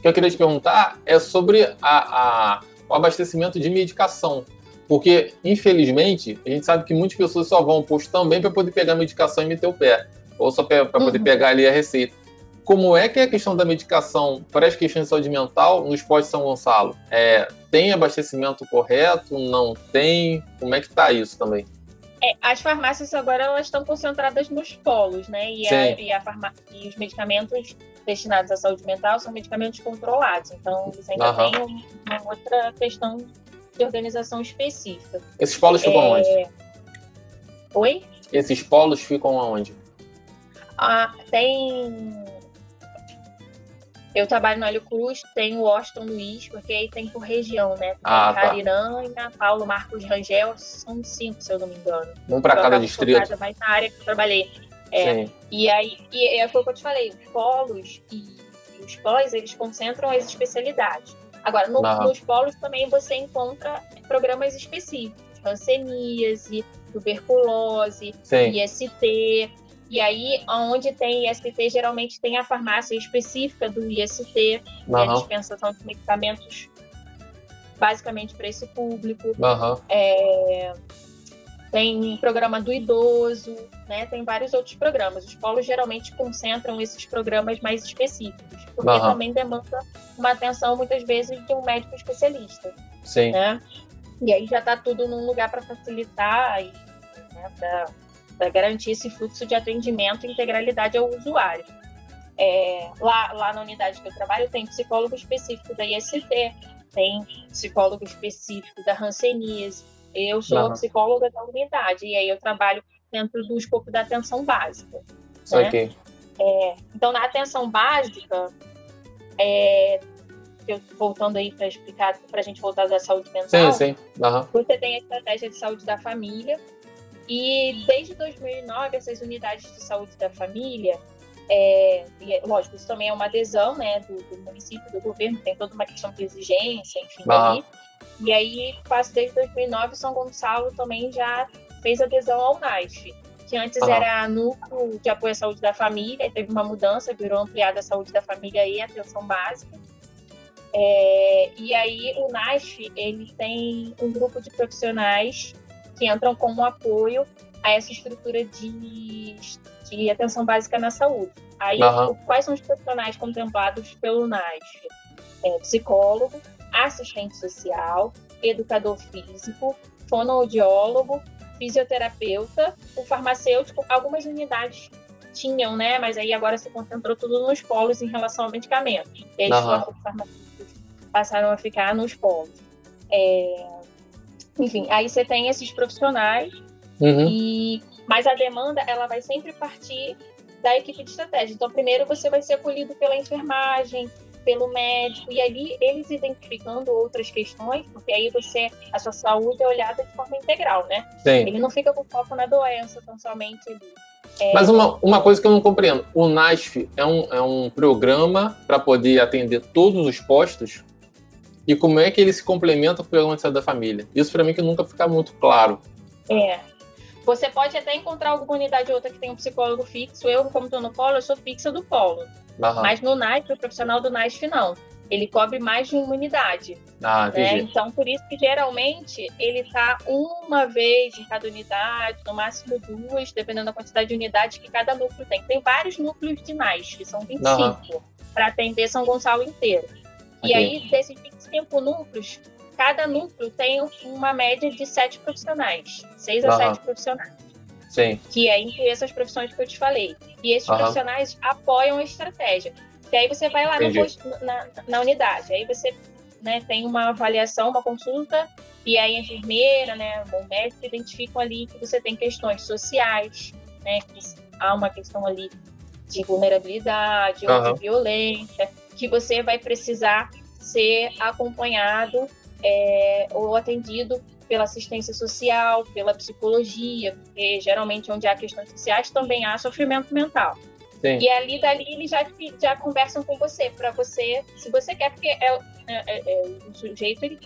que eu queria te perguntar é sobre a, a, o abastecimento de medicação. Porque, infelizmente, a gente sabe que muitas pessoas só vão ao posto também para poder pegar a medicação e meter o pé. Ou só para poder uhum. pegar ali a receita. Como é que é a questão da medicação para as questões de saúde mental nos postos São Gonçalo? É, tem abastecimento correto? Não tem? Como é que está isso também? É, as farmácias agora elas estão concentradas nos polos, né? E, a, e, a farma... e os medicamentos destinados à saúde mental são medicamentos controlados. Então, eles ainda uhum. têm uma outra questão de organização específica. Esses polos ficam é... onde? Oi? Esses polos ficam aonde? Ah, tem. Eu trabalho no Hélio Cruz, tem o Washington Luiz, porque aí tem por região, né? Tem ah, Cariranha, tá. Paulo Marcos Rangel, são cinco, se eu não me engano. Um para cada distrito. Mais na área que eu trabalhei. É, Sim. E aí, e é, foi o que eu te falei, os polos e, e os pós, eles concentram as especialidades. Agora, no, nos polos também você encontra programas específicos, hanseníase, tuberculose, Sim. IST. E aí, onde tem IST, geralmente tem a farmácia específica do IST, uhum. que é a dispensação de medicamentos basicamente para esse público. Uhum. É, tem programa do idoso, né? Tem vários outros programas. Os polos geralmente concentram esses programas mais específicos, porque uhum. também demanda uma atenção muitas vezes de um médico especialista. Sim. Né? E aí já está tudo num lugar para facilitar e né, para garantir esse fluxo de atendimento e integralidade ao usuário. É, lá, lá na unidade que eu trabalho tem psicólogo específico da IST, tem psicólogo específico da Hanseníase, eu sou Não. psicóloga da unidade, e aí eu trabalho dentro do escopo da atenção básica. Né? É, então, na atenção básica, é, eu, voltando aí para explicar, para a gente voltar da saúde mental, sim, sim. Uhum. você tem a estratégia de saúde da família, e desde 2009, essas unidades de saúde da família, é, é, lógico, isso também é uma adesão né, do, do, município, do governo, tem toda uma questão de exigência, enfim. Uhum. E aí, quase desde 2009, São Gonçalo também já fez adesão ao NAIF, que antes uhum. era núcleo de apoio à saúde da família, e teve uma mudança, virou ampliada a saúde da família e atenção básica. É, e aí o NAIF, ele tem um grupo de profissionais que entram como apoio a essa estrutura de, de atenção básica na saúde. Aí, uhum. quais são os profissionais contemplados pelo NAIF? É, psicólogo, assistente social, educador físico, fonoaudiólogo, fisioterapeuta, o farmacêutico, algumas unidades tinham, né? Mas aí agora se concentrou tudo nos polos em relação ao medicamento. E aí uhum. os farmacêuticos passaram a ficar nos polos. É... Enfim, aí você tem esses profissionais uhum. e mas a demanda ela vai sempre partir da equipe de estratégia. Então, primeiro você vai ser acolhido pela enfermagem, pelo médico, e ali eles identificando outras questões, porque aí você, a sua saúde é olhada de forma integral, né? Sim. Ele não fica com foco na doença, tão somente. É... Mas uma, uma coisa que eu não compreendo, o NASF é um, é um programa para poder atender todos os postos? E como é que ele se complementa com o programa de saúde da família? Isso para mim que nunca fica muito claro. É, você pode até encontrar alguma unidade ou outra que tem um psicólogo fixo. Eu, como estou no polo, eu sou fixa do polo. Uhum. Mas no NASF, o profissional do NASF não. Ele cobre mais de uma unidade. Ah, né? Então, por isso que geralmente ele está uma vez em cada unidade, no máximo duas, dependendo da quantidade de unidades que cada núcleo tem. Tem vários núcleos de NASF, são 25, uhum. para atender São Gonçalo inteiro. Okay. E aí, desses 25 núcleos, cada núcleo tem uma média de sete profissionais, seis a sete profissionais. Sim. Que é entre essas profissões que eu te falei. E esses profissionais apoiam a estratégia. E aí você vai lá na, na, unidade, aí você né, tem uma avaliação, uma consulta, e aí a enfermeira, né, o médico identificam ali que você tem questões sociais, né, que há uma questão ali de vulnerabilidade ou de violência, que você vai precisar ser acompanhado é, ou atendido pela assistência social, pela psicologia, porque geralmente onde há questões sociais também há sofrimento mental. Sim. E ali dali eles já, já conversam com você, para você, se você quer, porque é, é, é, é, o sujeito ele,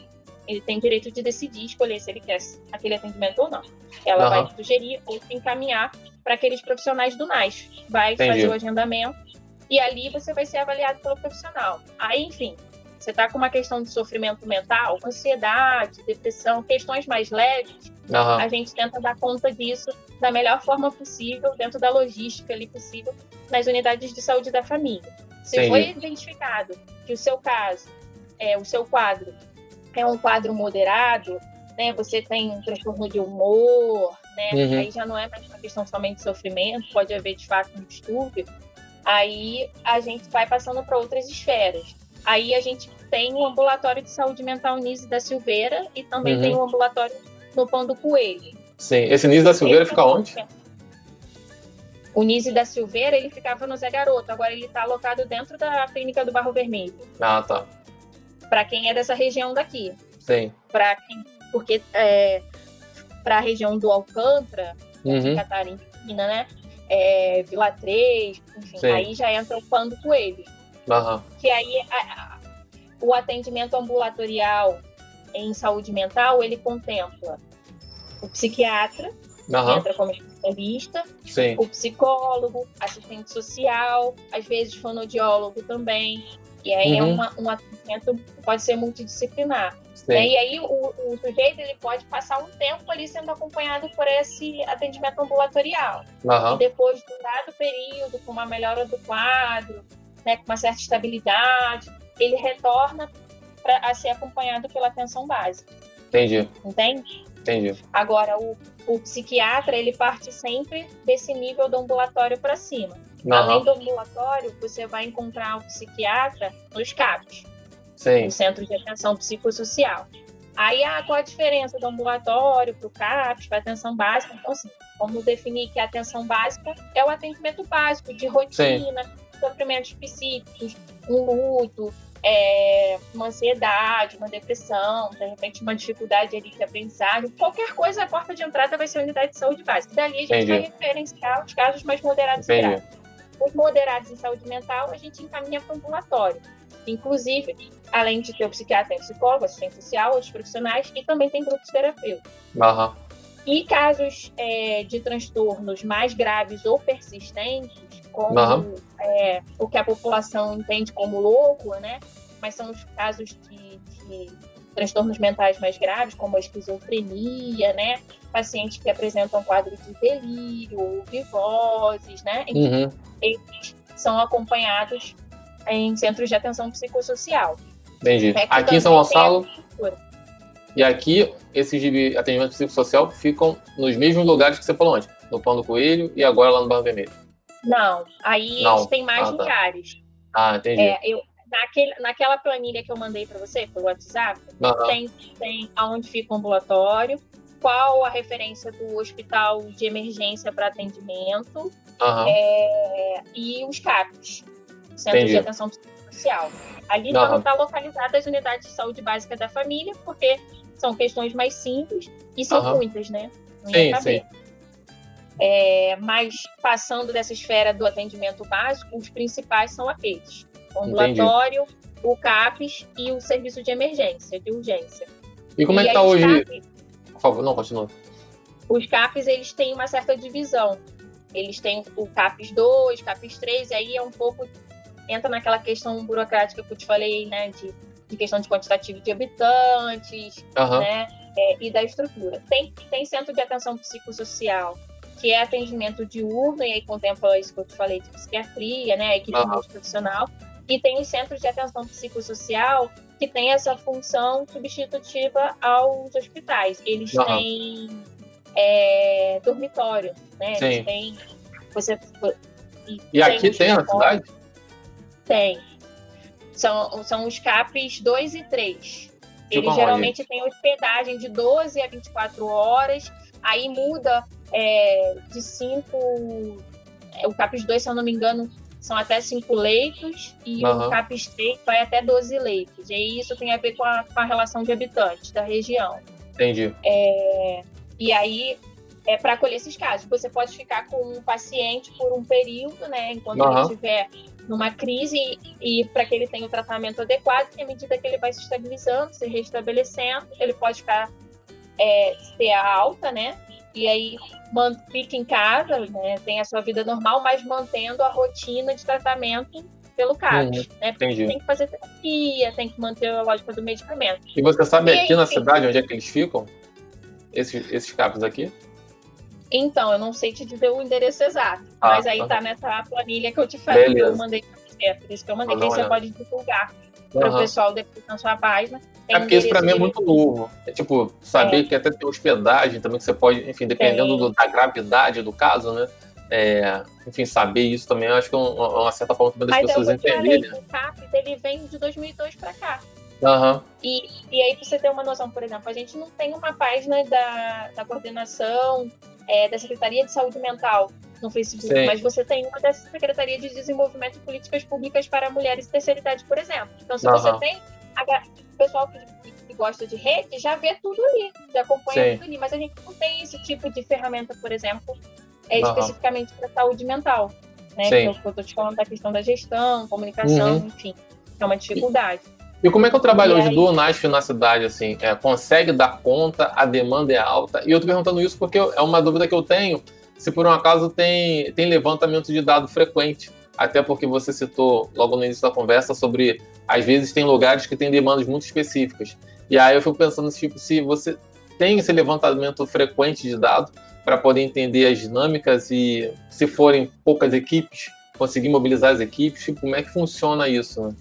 ele tem direito de decidir, escolher se ele quer aquele atendimento ou não. Ela uhum. vai sugerir ou encaminhar para aqueles profissionais do NAS. Vai Entendi. fazer o agendamento e ali você vai ser avaliado pelo profissional. Aí, enfim, você está com uma questão de sofrimento mental, ansiedade, depressão, questões mais leves, uhum. a gente tenta dar conta disso da melhor forma possível, dentro da logística ali possível, nas unidades de saúde da família. Se Entendi. foi identificado que o seu caso, é, o seu quadro, é um quadro moderado, né, você tem um transtorno de humor, né, uhum. aí já não é mais uma questão somente de sofrimento, pode haver de fato um distúrbio, aí a gente vai passando para outras esferas. Aí a gente tem o ambulatório de saúde mental Nise da Silveira e também uhum. tem o ambulatório no Pão do Coelho. Sim, esse Nise da Silveira fica onde? O Nise da Silveira, ele ficava no Zé Garoto, agora ele está alocado dentro da clínica do Barro Vermelho. Ah, tá. Para quem é dessa região daqui. Sim. Para quem, porque é, para a região do Alcântara, uhum. Catarina, né? É, Vila 3, enfim, Sim. aí já entra o Pão do Coelho. Uhum. Que aí a, a, o atendimento ambulatorial em saúde mental, ele contempla o psiquiatra, uhum. que entra como especialista, Sim. o psicólogo, assistente social, às vezes fonoaudiólogo também. E aí é uhum. é uma, um atendimento que pode ser multidisciplinar. Né? E aí o, o, sujeito ele pode passar um tempo ali sendo acompanhado por esse atendimento ambulatorial. Uhum. E depois de um dado período, com uma melhora do quadro, né, com uma certa estabilidade, ele retorna para ser acompanhado pela atenção básica. Entendi. Entende? Entendi. Agora, o, o psiquiatra, ele parte sempre desse nível do ambulatório para cima. Uhum. Além do ambulatório, você vai encontrar o psiquiatra nos CAPs, Sim. no Centro de Atenção Psicossocial. Aí, ah, qual a diferença do ambulatório para o CAPS, para a atenção básica? Então, assim, vamos definir que a atenção básica é o atendimento básico de rotina, Sim. Sofrimentos psíquicos, um luto, é, uma ansiedade, uma depressão, de repente uma dificuldade ali de aprendizagem, qualquer coisa, a porta de entrada vai ser a unidade de saúde básica. Dali a gente Entendi. vai referenciar os casos mais moderados Entendi. e graves. Os moderados em saúde mental, a gente encaminha para o ambulatório. Inclusive, além de ter o psiquiatra, tem o psicólogo, assistente social, outros profissionais, e também tem grupos terapêuticos. Uhum. E casos é, de transtornos mais graves ou persistentes, como uhum. é, o que a população entende como louco, né? Mas são os casos de, de transtornos mentais mais graves, como a esquizofrenia, né? Pacientes que apresentam quadro de delírio, ou vivoses, né? Uhum. Eles são acompanhados em centros de atenção psicossocial. Entendi. É aqui em São Gonçalo. E aqui, esses de atendimento psicossocial ficam nos mesmos lugares que você falou antes, no Pão do Coelho e agora lá no Barro Vermelho. Não, aí Não. eles têm mais ah, tá. lugares. Ah, entendi. É, eu, naquele, naquela planilha que eu mandei para você, pelo WhatsApp, uhum. tem, tem aonde fica o ambulatório, qual a referência do hospital de emergência para atendimento uhum. é, e os CAPs, Centro entendi. de Atenção Social. Ali uhum. vão estar localizadas as unidades de saúde básica da família, porque são questões mais simples e são muitas, né? Não sim, sim. É, mas passando dessa esfera do atendimento básico, os principais são aqueles: o ambulatório, Entendi. o CAPES e o serviço de emergência, de urgência. E como é e é que está hoje? CAPES, Por favor, não, continua. Os CAPES eles têm uma certa divisão. Eles têm o CAPES 2, CAPES 3, e aí é um pouco. Entra naquela questão burocrática que eu te falei, né? De, de questão de quantitativo de habitantes, uhum. né? É, e da estrutura. Tem, tem centro de atenção psicossocial, que é atendimento diurno, e aí contempla isso que eu te falei de psiquiatria, né, equipe uhum. e tem os centros de atenção psicossocial, que tem essa função substitutiva aos hospitais. Eles uhum. têm é, dormitório, né, Sim. eles têm... Você, e, e aqui tem na cidade? Tem. São, são os CAPs 2 e 3. Eles geralmente têm hospedagem de 12 a 24 horas, aí muda é, de cinco. É, o CAPES 2, se eu não me engano, são até cinco leitos e uhum. o CAPES 3 vai até 12 leitos. E isso tem a ver com a, com a relação de habitantes da região. Entendi. É, e aí é para acolher esses casos. Você pode ficar com um paciente por um período, né, enquanto uhum. ele estiver numa crise e, e para que ele tenha o tratamento adequado, e à medida que ele vai se estabilizando, se restabelecendo, ele pode ficar é, ter a alta, né? E aí fica em casa, né, tem a sua vida normal, mas mantendo a rotina de tratamento pelo CAPS, uhum, né? Entendi. tem que fazer terapia, tem que manter a lógica do medicamento. E você sabe e aqui aí, na cidade onde é que eles ficam? Esses, esses CAPs aqui? Então, eu não sei te dizer o endereço exato, ah, mas aí tá. tá nessa planilha que eu te falei, Beleza. que eu mandei pra você, por isso que eu mandei, que aí você pode divulgar para o pessoal depois na sua página. É porque isso para mim é muito novo. É tipo, saber é. que até tem hospedagem também, que você pode, enfim, dependendo do, da gravidade do caso, né? É, enfim, saber isso também, eu acho que é uma, uma certa forma também das Mas pessoas entenderem. O CAPES, ele vem de 2002 para cá. Uhum. E, e aí, para você ter uma noção, por exemplo, a gente não tem uma página da, da coordenação é, da Secretaria de Saúde Mental no Facebook, Sim. mas você tem uma da Secretaria de Desenvolvimento e Políticas Públicas para Mulheres e Terceira Idade, por exemplo. Então, se uhum. você tem a, o pessoal que, que, gosta de rede, já vê tudo ali, já acompanha Sim. tudo ali, mas a gente não tem esse tipo de ferramenta, por exemplo, é, uhum. especificamente para saúde mental. Né? Que eu, estou te falando da questão da gestão, comunicação, uhum. enfim, é uma dificuldade. E como é que o trabalho e hoje do UNASF na cidade, assim? É, consegue dar conta, a demanda é alta? E eu estou perguntando isso porque é uma dúvida que eu tenho, se por um acaso tem, tem levantamento de dado frequente. Até porque você citou logo no início da conversa sobre, às vezes, tem lugares que têm demandas muito específicas. E aí eu fico pensando, tipo, se você tem esse levantamento frequente de dados para poder entender as dinâmicas e, se forem poucas equipes, conseguir mobilizar as equipes, tipo, como é que funciona isso? Né?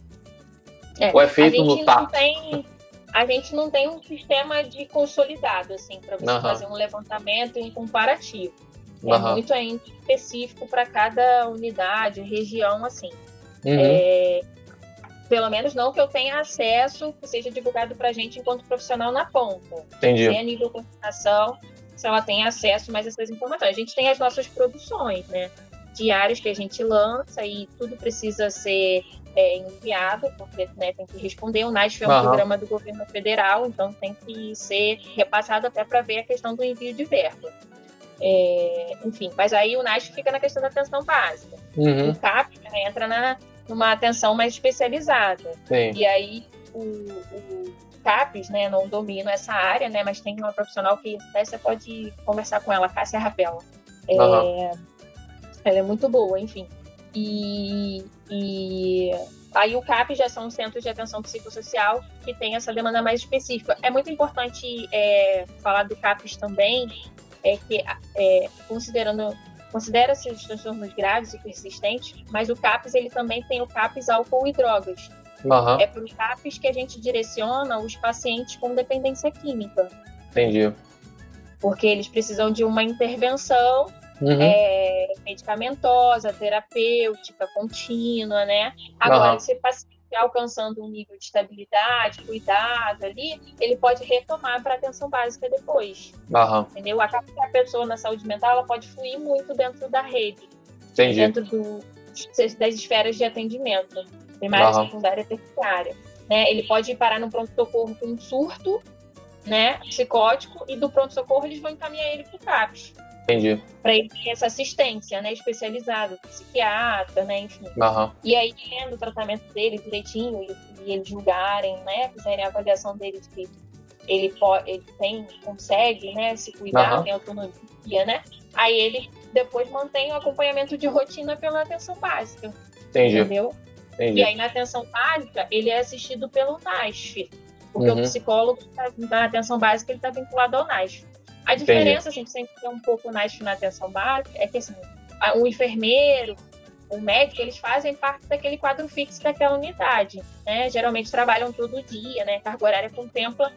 É, Ou é feito no tato? Tem, a gente não tem um sistema de consolidado, assim, para você uhum. fazer um levantamento em comparativo. É uhum. muito ainda específico para cada unidade, região, assim. Uhum. É, pelo menos não que eu tenha acesso, que seja divulgado para a gente enquanto profissional na ponta. Entendi. Se a nível de comunicação, se ela tem acesso mais a essas informações. A gente tem as nossas produções, né? Diários que a gente lança e tudo precisa ser é, enviado, porque né, tem que responder. O NASF é um uhum. programa do governo federal, então tem que ser repassado até para ver a questão do envio de verba. É, enfim, mas aí o NASF fica na questão da atenção básica. Uhum. O CAP né, entra na, numa atenção mais especializada. Sim. E aí o, o CAPES, né, não domina essa área, né, mas tem uma profissional que até você pode conversar com ela, Cássia Rapela. É, uhum. Ela é muito boa, enfim. E, e aí o CAP já são centros de atenção psicossocial que tem essa demanda mais específica. É muito importante é, falar do CAPES também, é que é, considerando considera-se os transtornos graves e persistentes, mas o CAPS ele também tem o CAPS álcool e drogas. Uhum. É para o CAPS que a gente direciona os pacientes com dependência química. Entendi. Porque eles precisam de uma intervenção uhum. é, medicamentosa, terapêutica, contínua, né? Agora, uhum. esse paciente alcançando um nível de estabilidade, cuidado ali, ele pode retomar para atenção básica depois. Uhum. Entendeu? A pessoa na saúde mental ela pode fluir muito dentro da rede, Entendi. dentro do, das esferas de atendimento, primária, uhum. secundária, terciária. Né? Ele pode parar no pronto-socorro com um surto né, psicótico e do pronto-socorro eles vão encaminhar ele para o CAPS. Entendi. Para ele ter essa assistência, né, especializada, psiquiatra, né, enfim. Uhum. E aí, tendo o tratamento dele direitinho e, e eles julgarem, né, fizerem a avaliação dele de que ele, pode, ele tem, consegue, né, se cuidar, uhum. tem autonomia, né, aí ele depois mantém o acompanhamento de rotina pela atenção básica. Entendi. Entendeu? Entendi. E aí, na atenção básica, ele é assistido pelo NASF, porque uhum. o psicólogo, tá, na atenção básica, ele está vinculado ao NASF. A diferença, Entendi. assim, sempre tem um pouco na, na atenção básica, é que assim, o enfermeiro, o médico, eles fazem parte daquele quadro fixo daquela unidade, né? Geralmente trabalham todo dia, né? Carga horária contempla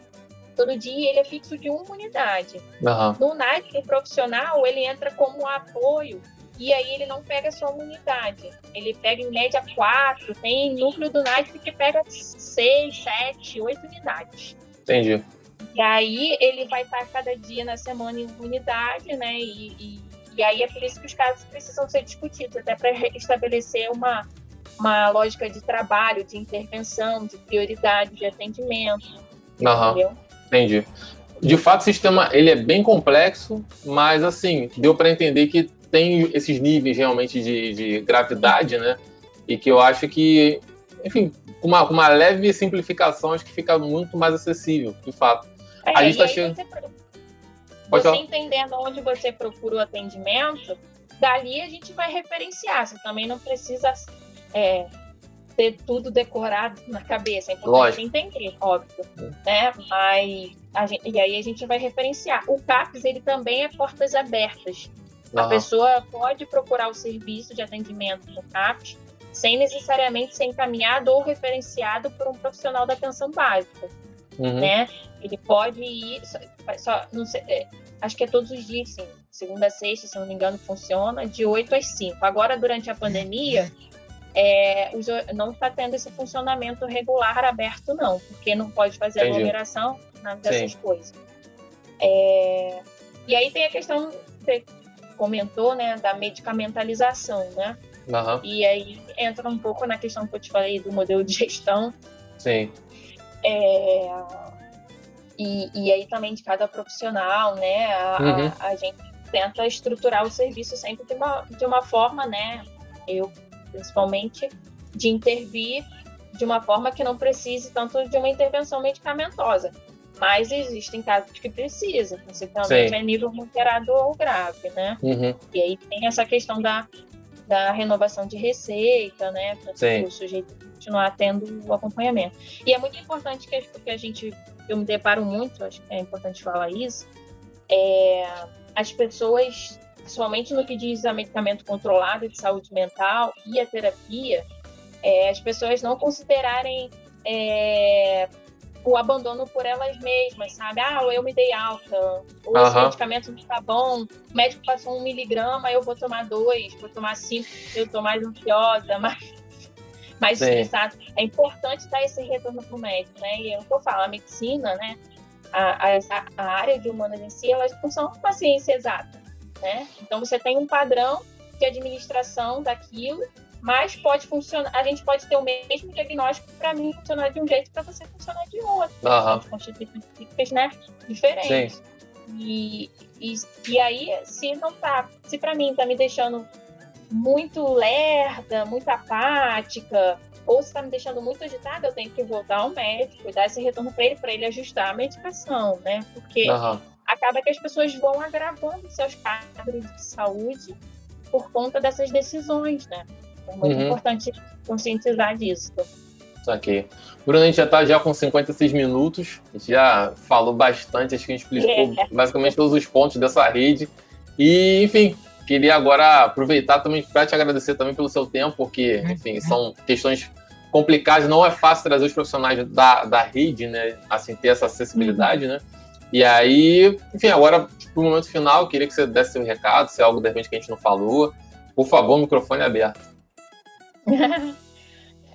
todo dia, ele é fixo de uma unidade. Uhum. No NAT, o profissional, ele entra como apoio e aí ele não pega só uma unidade. Ele pega em média quatro, tem núcleo do NAT que pega seis, sete, oito unidades. Entendi. E aí ele vai estar cada dia na semana em unidade, né? E, e, e aí é por isso que os casos precisam ser discutidos, até para estabelecer uma, uma lógica de trabalho, de intervenção, de prioridade, de atendimento. Uhum. Entendeu? Entendi. De fato, o sistema ele é bem complexo, mas assim, deu para entender que tem esses níveis realmente de, de gravidade, né? E que eu acho que, enfim, com uma, uma leve simplificação, acho que fica muito mais acessível, de fato. É, a gente tá chegando. Você, você entendendo onde você procura o atendimento, dali a gente vai referenciar. Você também não precisa é, ter tudo decorado na cabeça. É importante entender, óbvio. Né? Mas gente, e aí a gente vai referenciar. O CAPS ele também é portas abertas. Uhum. A pessoa pode procurar o serviço de atendimento no CAPS sem necessariamente ser encaminhado ou referenciado por um profissional da atenção básica. Uhum. Né? Ele pode ir, só, só não sei, é, acho que é todos os dias, sim. Segunda a sexta, se não me engano, funciona, de 8 às 5. Agora, durante a pandemia, é, não está tendo esse funcionamento regular aberto, não, porque não pode fazer Entendi. aglomeração, nada dessas sim. coisas. É, e aí tem a questão, você comentou, né, da medicamentalização, né? Uhum. E aí entra um pouco na questão que eu te falei do modelo de gestão. Sim. É, e, e aí também de cada profissional, né? A, uhum. a, a, gente tenta estruturar o serviço sempre de uma, de uma forma, né? Eu, principalmente, de intervir de uma forma que não precise tanto de uma intervenção medicamentosa. Mas existem casos que precisam, principalmente Sim. a nível moderado ou grave, né? Uhum. E aí tem essa questão da, da renovação de receita, né? Para o sujeito continuar tendo o acompanhamento. E é muito importante que, que a gente eu me deparo muito, acho que é importante falar isso, é, as pessoas, principalmente no que diz a medicamento controlado de saúde mental e a terapia, é, as pessoas não considerarem é, o abandono por elas mesmas, sabe? Ah, eu me dei alta, ou esse medicamento não está bom, o médico passou um miligrama, eu vou tomar dois, vou tomar cinco, eu estou mais ansiosa, mais, mais estressada. É importante dar esse retorno para o médico, né? E é o que eu falo, a medicina, né? A, a, a área de humanas em si, elas não são uma ciência exata, né? Então você tem um padrão de administração daquilo mas pode funcionar, a gente pode ter o mesmo diagnóstico para mim funcionar de um jeito para você funcionar de outro. Uhum. Psíquicas, né? Diferentes. E, e, e aí, se não tá, se para mim tá me deixando muito lerda, muito apática, ou se está me deixando muito agitada, eu tenho que voltar ao médico e dar esse retorno para ele, para ele ajustar a medicação, né? Porque uhum. acaba que as pessoas vão agravando seus quadros de saúde por conta dessas decisões, né? É muito uhum. importante conscientizar disso. Aqui. Bruno, a gente já está já com 56 minutos, a gente já falou bastante, acho que a gente explicou é. basicamente todos os pontos dessa rede. E, enfim, queria agora aproveitar também para te agradecer também pelo seu tempo, porque, enfim, são questões complicadas, não é fácil trazer os profissionais da, da rede, né, assim, ter essa acessibilidade, uhum. né? E aí, enfim, agora, para o momento final, queria que você desse seu recado, se é algo, de repente, que a gente não falou. Por favor, o microfone é aberto.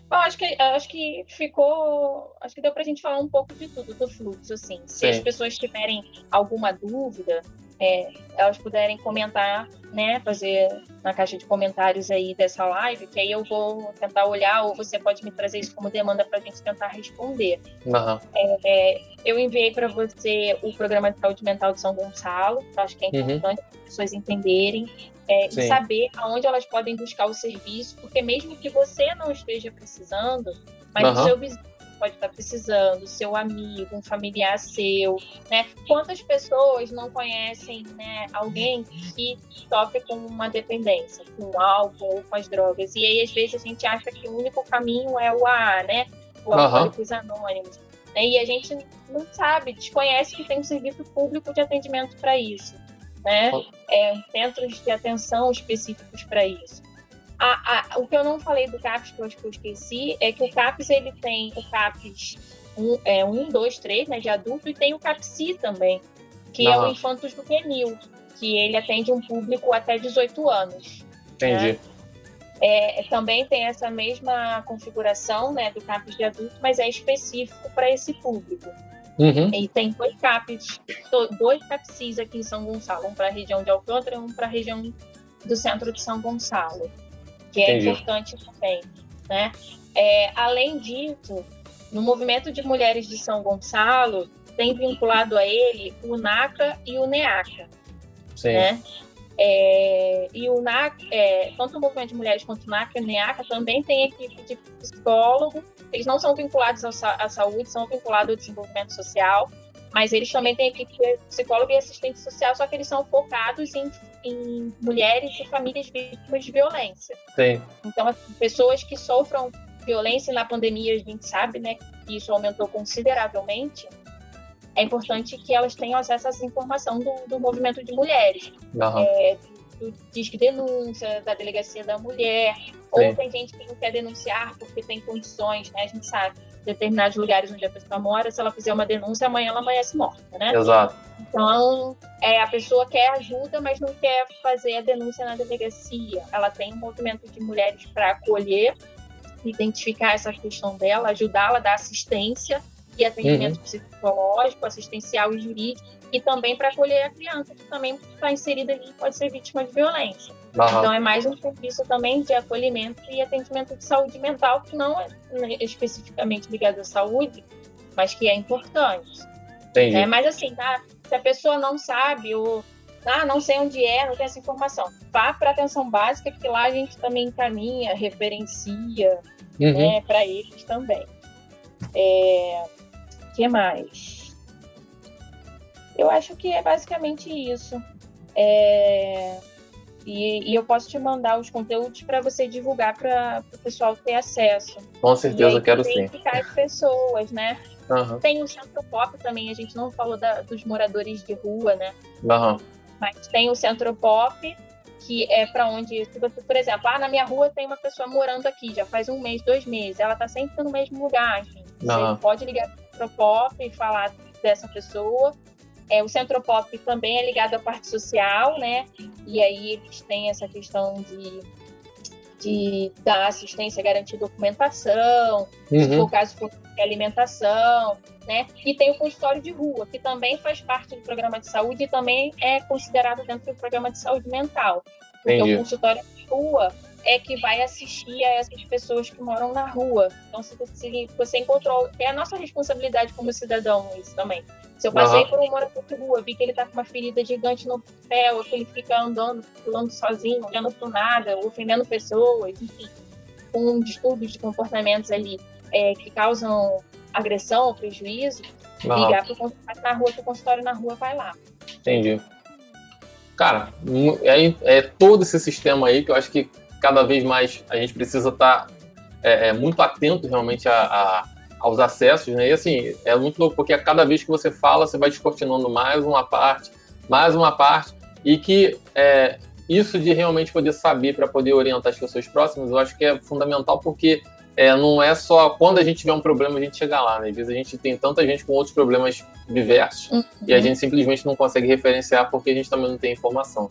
Bom, acho que, acho que ficou. Acho que deu para a gente falar um pouco de tudo, do fluxo, assim. Se Sim. as pessoas tiverem alguma dúvida, é, elas puderem comentar, né? Fazer na caixa de comentários aí dessa live, que aí eu vou tentar olhar, ou você pode me trazer isso como demanda para a gente tentar responder. Uhum. É, eu enviei para você o programa de saúde mental de São Gonçalo, acho que é uhum. importante uhum. as pessoas entenderem é, e saber aonde elas podem buscar o serviço, porque mesmo que você não esteja precisando, mas uhum. o seu vizinho pode estar precisando, seu amigo, um familiar seu, né? Quantas pessoas não conhecem, né, alguém que sofre com uma dependência, com álcool ou com as drogas? E aí às vezes a gente acha que o único caminho é o AA, né? O Alcoólicos uhum. Anônimos. Né? E a gente não sabe, desconhece que tem um serviço público de atendimento para isso né? É, centros de atenção específicos para isso. A, a, o que eu não falei do CAPS, que eu acho que eu esqueci, é que o CAPS ele tem o CAPS 1, é, 1 2, 3, né, de adulto, e tem o CAPSI também, que é o Infanto Juvenil, que ele atende um público até 18 anos. Entendi. Né? É, também tem essa mesma configuração né, do CAPS de adulto, mas é específico para esse público. Uhum. E tem dois CAPs, dois CAPSIs aqui em São Gonçalo, um para a região de Alcântara e um para a região do centro de São Gonçalo, que é Entendi. importante também. Né? É, além disso, no movimento de mulheres de São Gonçalo, tem vinculado a ele o NACA e o NEACA. Sim. Né? É, e o NAC, é, tanto o movimento de mulheres quanto o NAC e o NEACA também tem equipe de psicólogo. Eles não são vinculados à saúde, são vinculados ao desenvolvimento social, mas eles também têm equipe de psicólogo e assistente social, só que eles são focados em, em mulheres e famílias vítimas de violência. Sim. Então, assim, pessoas que sofram violência na pandemia, a gente sabe, né, que isso aumentou consideravelmente é importante que elas tenham acesso a essa informação do, do movimento de mulheres. Uhum. É, do Disque Denúncia, da Delegacia da Mulher, Sim. ou tem gente que não quer denunciar porque tem condições, né? A gente sabe, determinados lugares onde a pessoa mora, se ela fizer uma denúncia, amanhã ela amanhece morta, né? Exato. Então, é, a pessoa quer ajuda, mas não quer fazer a denúncia na delegacia. Ela tem um movimento de mulheres para acolher, identificar essa questão dela, ajudá-la, dar assistência e atendimento uhum. psicológico, assistencial e jurídico, e também para acolher a criança que também está inserida ali pode ser vítima de violência. Uhum. Então é mais um serviço também de acolhimento e atendimento de saúde mental que não é né, especificamente ligado à saúde, mas que é importante. Entendi. É, mas assim, tá? se a pessoa não sabe ou ah, não sei onde é, não tem essa informação, vá para atenção básica que lá a gente também encaminha, referencia, uhum. né, para eles também. É, que mais? Eu acho que é basicamente isso. É... E, e, eu posso te mandar os conteúdos para você divulgar para o pessoal ter acesso. Com certeza, eu quero sim. as pessoas, né? Uhum. Tem o Centro Pop também, a gente não falou da, dos moradores de rua, né? Uhum. Mas tem o Centro Pop, que é para onde, por exemplo, ah, na minha rua tem uma pessoa morando aqui, já faz um mês, dois meses, ela está sempre no mesmo lugar, enfim. Você pode ligar Centropop e falar dessa pessoa. É, o Centropop também é ligado à parte social, né? E aí eles têm essa questão de, de dar assistência, garantir documentação, uhum. se for caso for alimentação, né? E tem o consultório de rua, que também faz parte do programa de saúde e também é considerado dentro do programa de saúde mental. Então, o consultório de rua é que vai assistir a essas pessoas que moram na rua. Então, se, se você encontrou, é a nossa responsabilidade como cidadão isso também. Se eu passei uhum. por um morador de rua, vi que ele tá com uma ferida gigante no pé, ou que ele fica andando, pulando sozinho, olhando pro nada, ofendendo pessoas, enfim, com distúrbios de comportamentos ali é, que causam agressão ou prejuízo, uhum. ligar pro consultório na rua, que o consultório na rua vai lá. Entendi. Cara, é, é todo esse sistema aí que eu acho que cada vez mais a gente precisa estar tá, é, é, muito atento realmente a, a aos acessos, né? E assim, é muito louco, porque a cada vez que você fala, você vai descortinando mais uma parte, mais uma parte, e que é, isso de realmente poder saber para poder orientar as pessoas próximas, eu acho que é fundamental, porque é, não é só quando a gente tiver um problema a gente chegar lá, né? Às vezes a gente tem tanta gente com outros problemas diversos uhum. e a gente simplesmente não consegue referenciar porque a gente também não tem informação.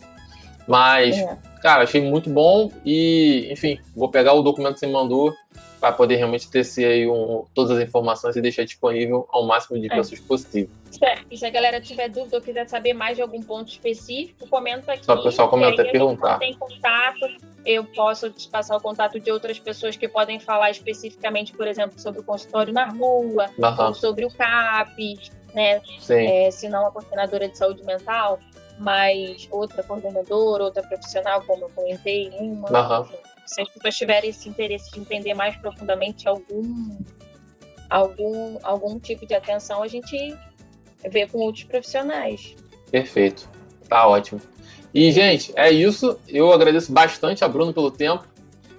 Mas, é. cara, achei muito bom e, enfim, vou pegar o documento que você mandou para poder realmente tecer aí um, todas as informações e deixar disponível ao máximo de é. pessoas possível. Certo. E se a galera tiver dúvida ou quiser saber mais de algum ponto específico, comenta aqui. Só o pessoal comenta e perguntar. Tem contato, eu posso te passar o contato de outras pessoas que podem falar especificamente, por exemplo, sobre o consultório na rua, uhum. ou sobre o CAPES, né? É, se não a coordenadora de saúde mental, mas outra coordenadora, outra profissional, como eu comentei, uma. Uhum. Se as pessoas tiverem esse interesse de entender mais profundamente algum, algum, algum tipo de atenção, a gente vê com outros profissionais. Perfeito. Tá ótimo. E, gente, é isso. Eu agradeço bastante a Bruno pelo tempo.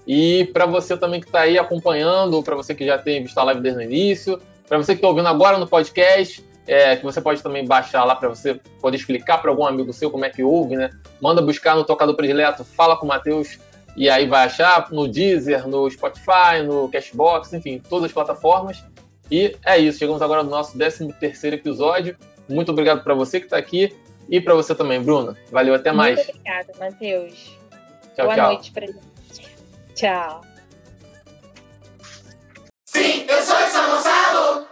E para você também que está aí acompanhando, para você que já tem visto a live desde o início, para você que está ouvindo agora no podcast, é, que você pode também baixar lá para você poder explicar para algum amigo seu como é que ouve, né? Manda buscar no tocador predileto, fala com o Matheus e aí vai achar no Deezer, no Spotify, no Cashbox, enfim, todas as plataformas. E é isso, chegamos agora no nosso 13 terceiro episódio. Muito obrigado para você que está aqui e para você também, Bruna. Valeu, até mais. Muito obrigada, Matheus. Tchau, Boa tchau. noite pra gente. Tchau. Sim, eu sou de São Gonçalo.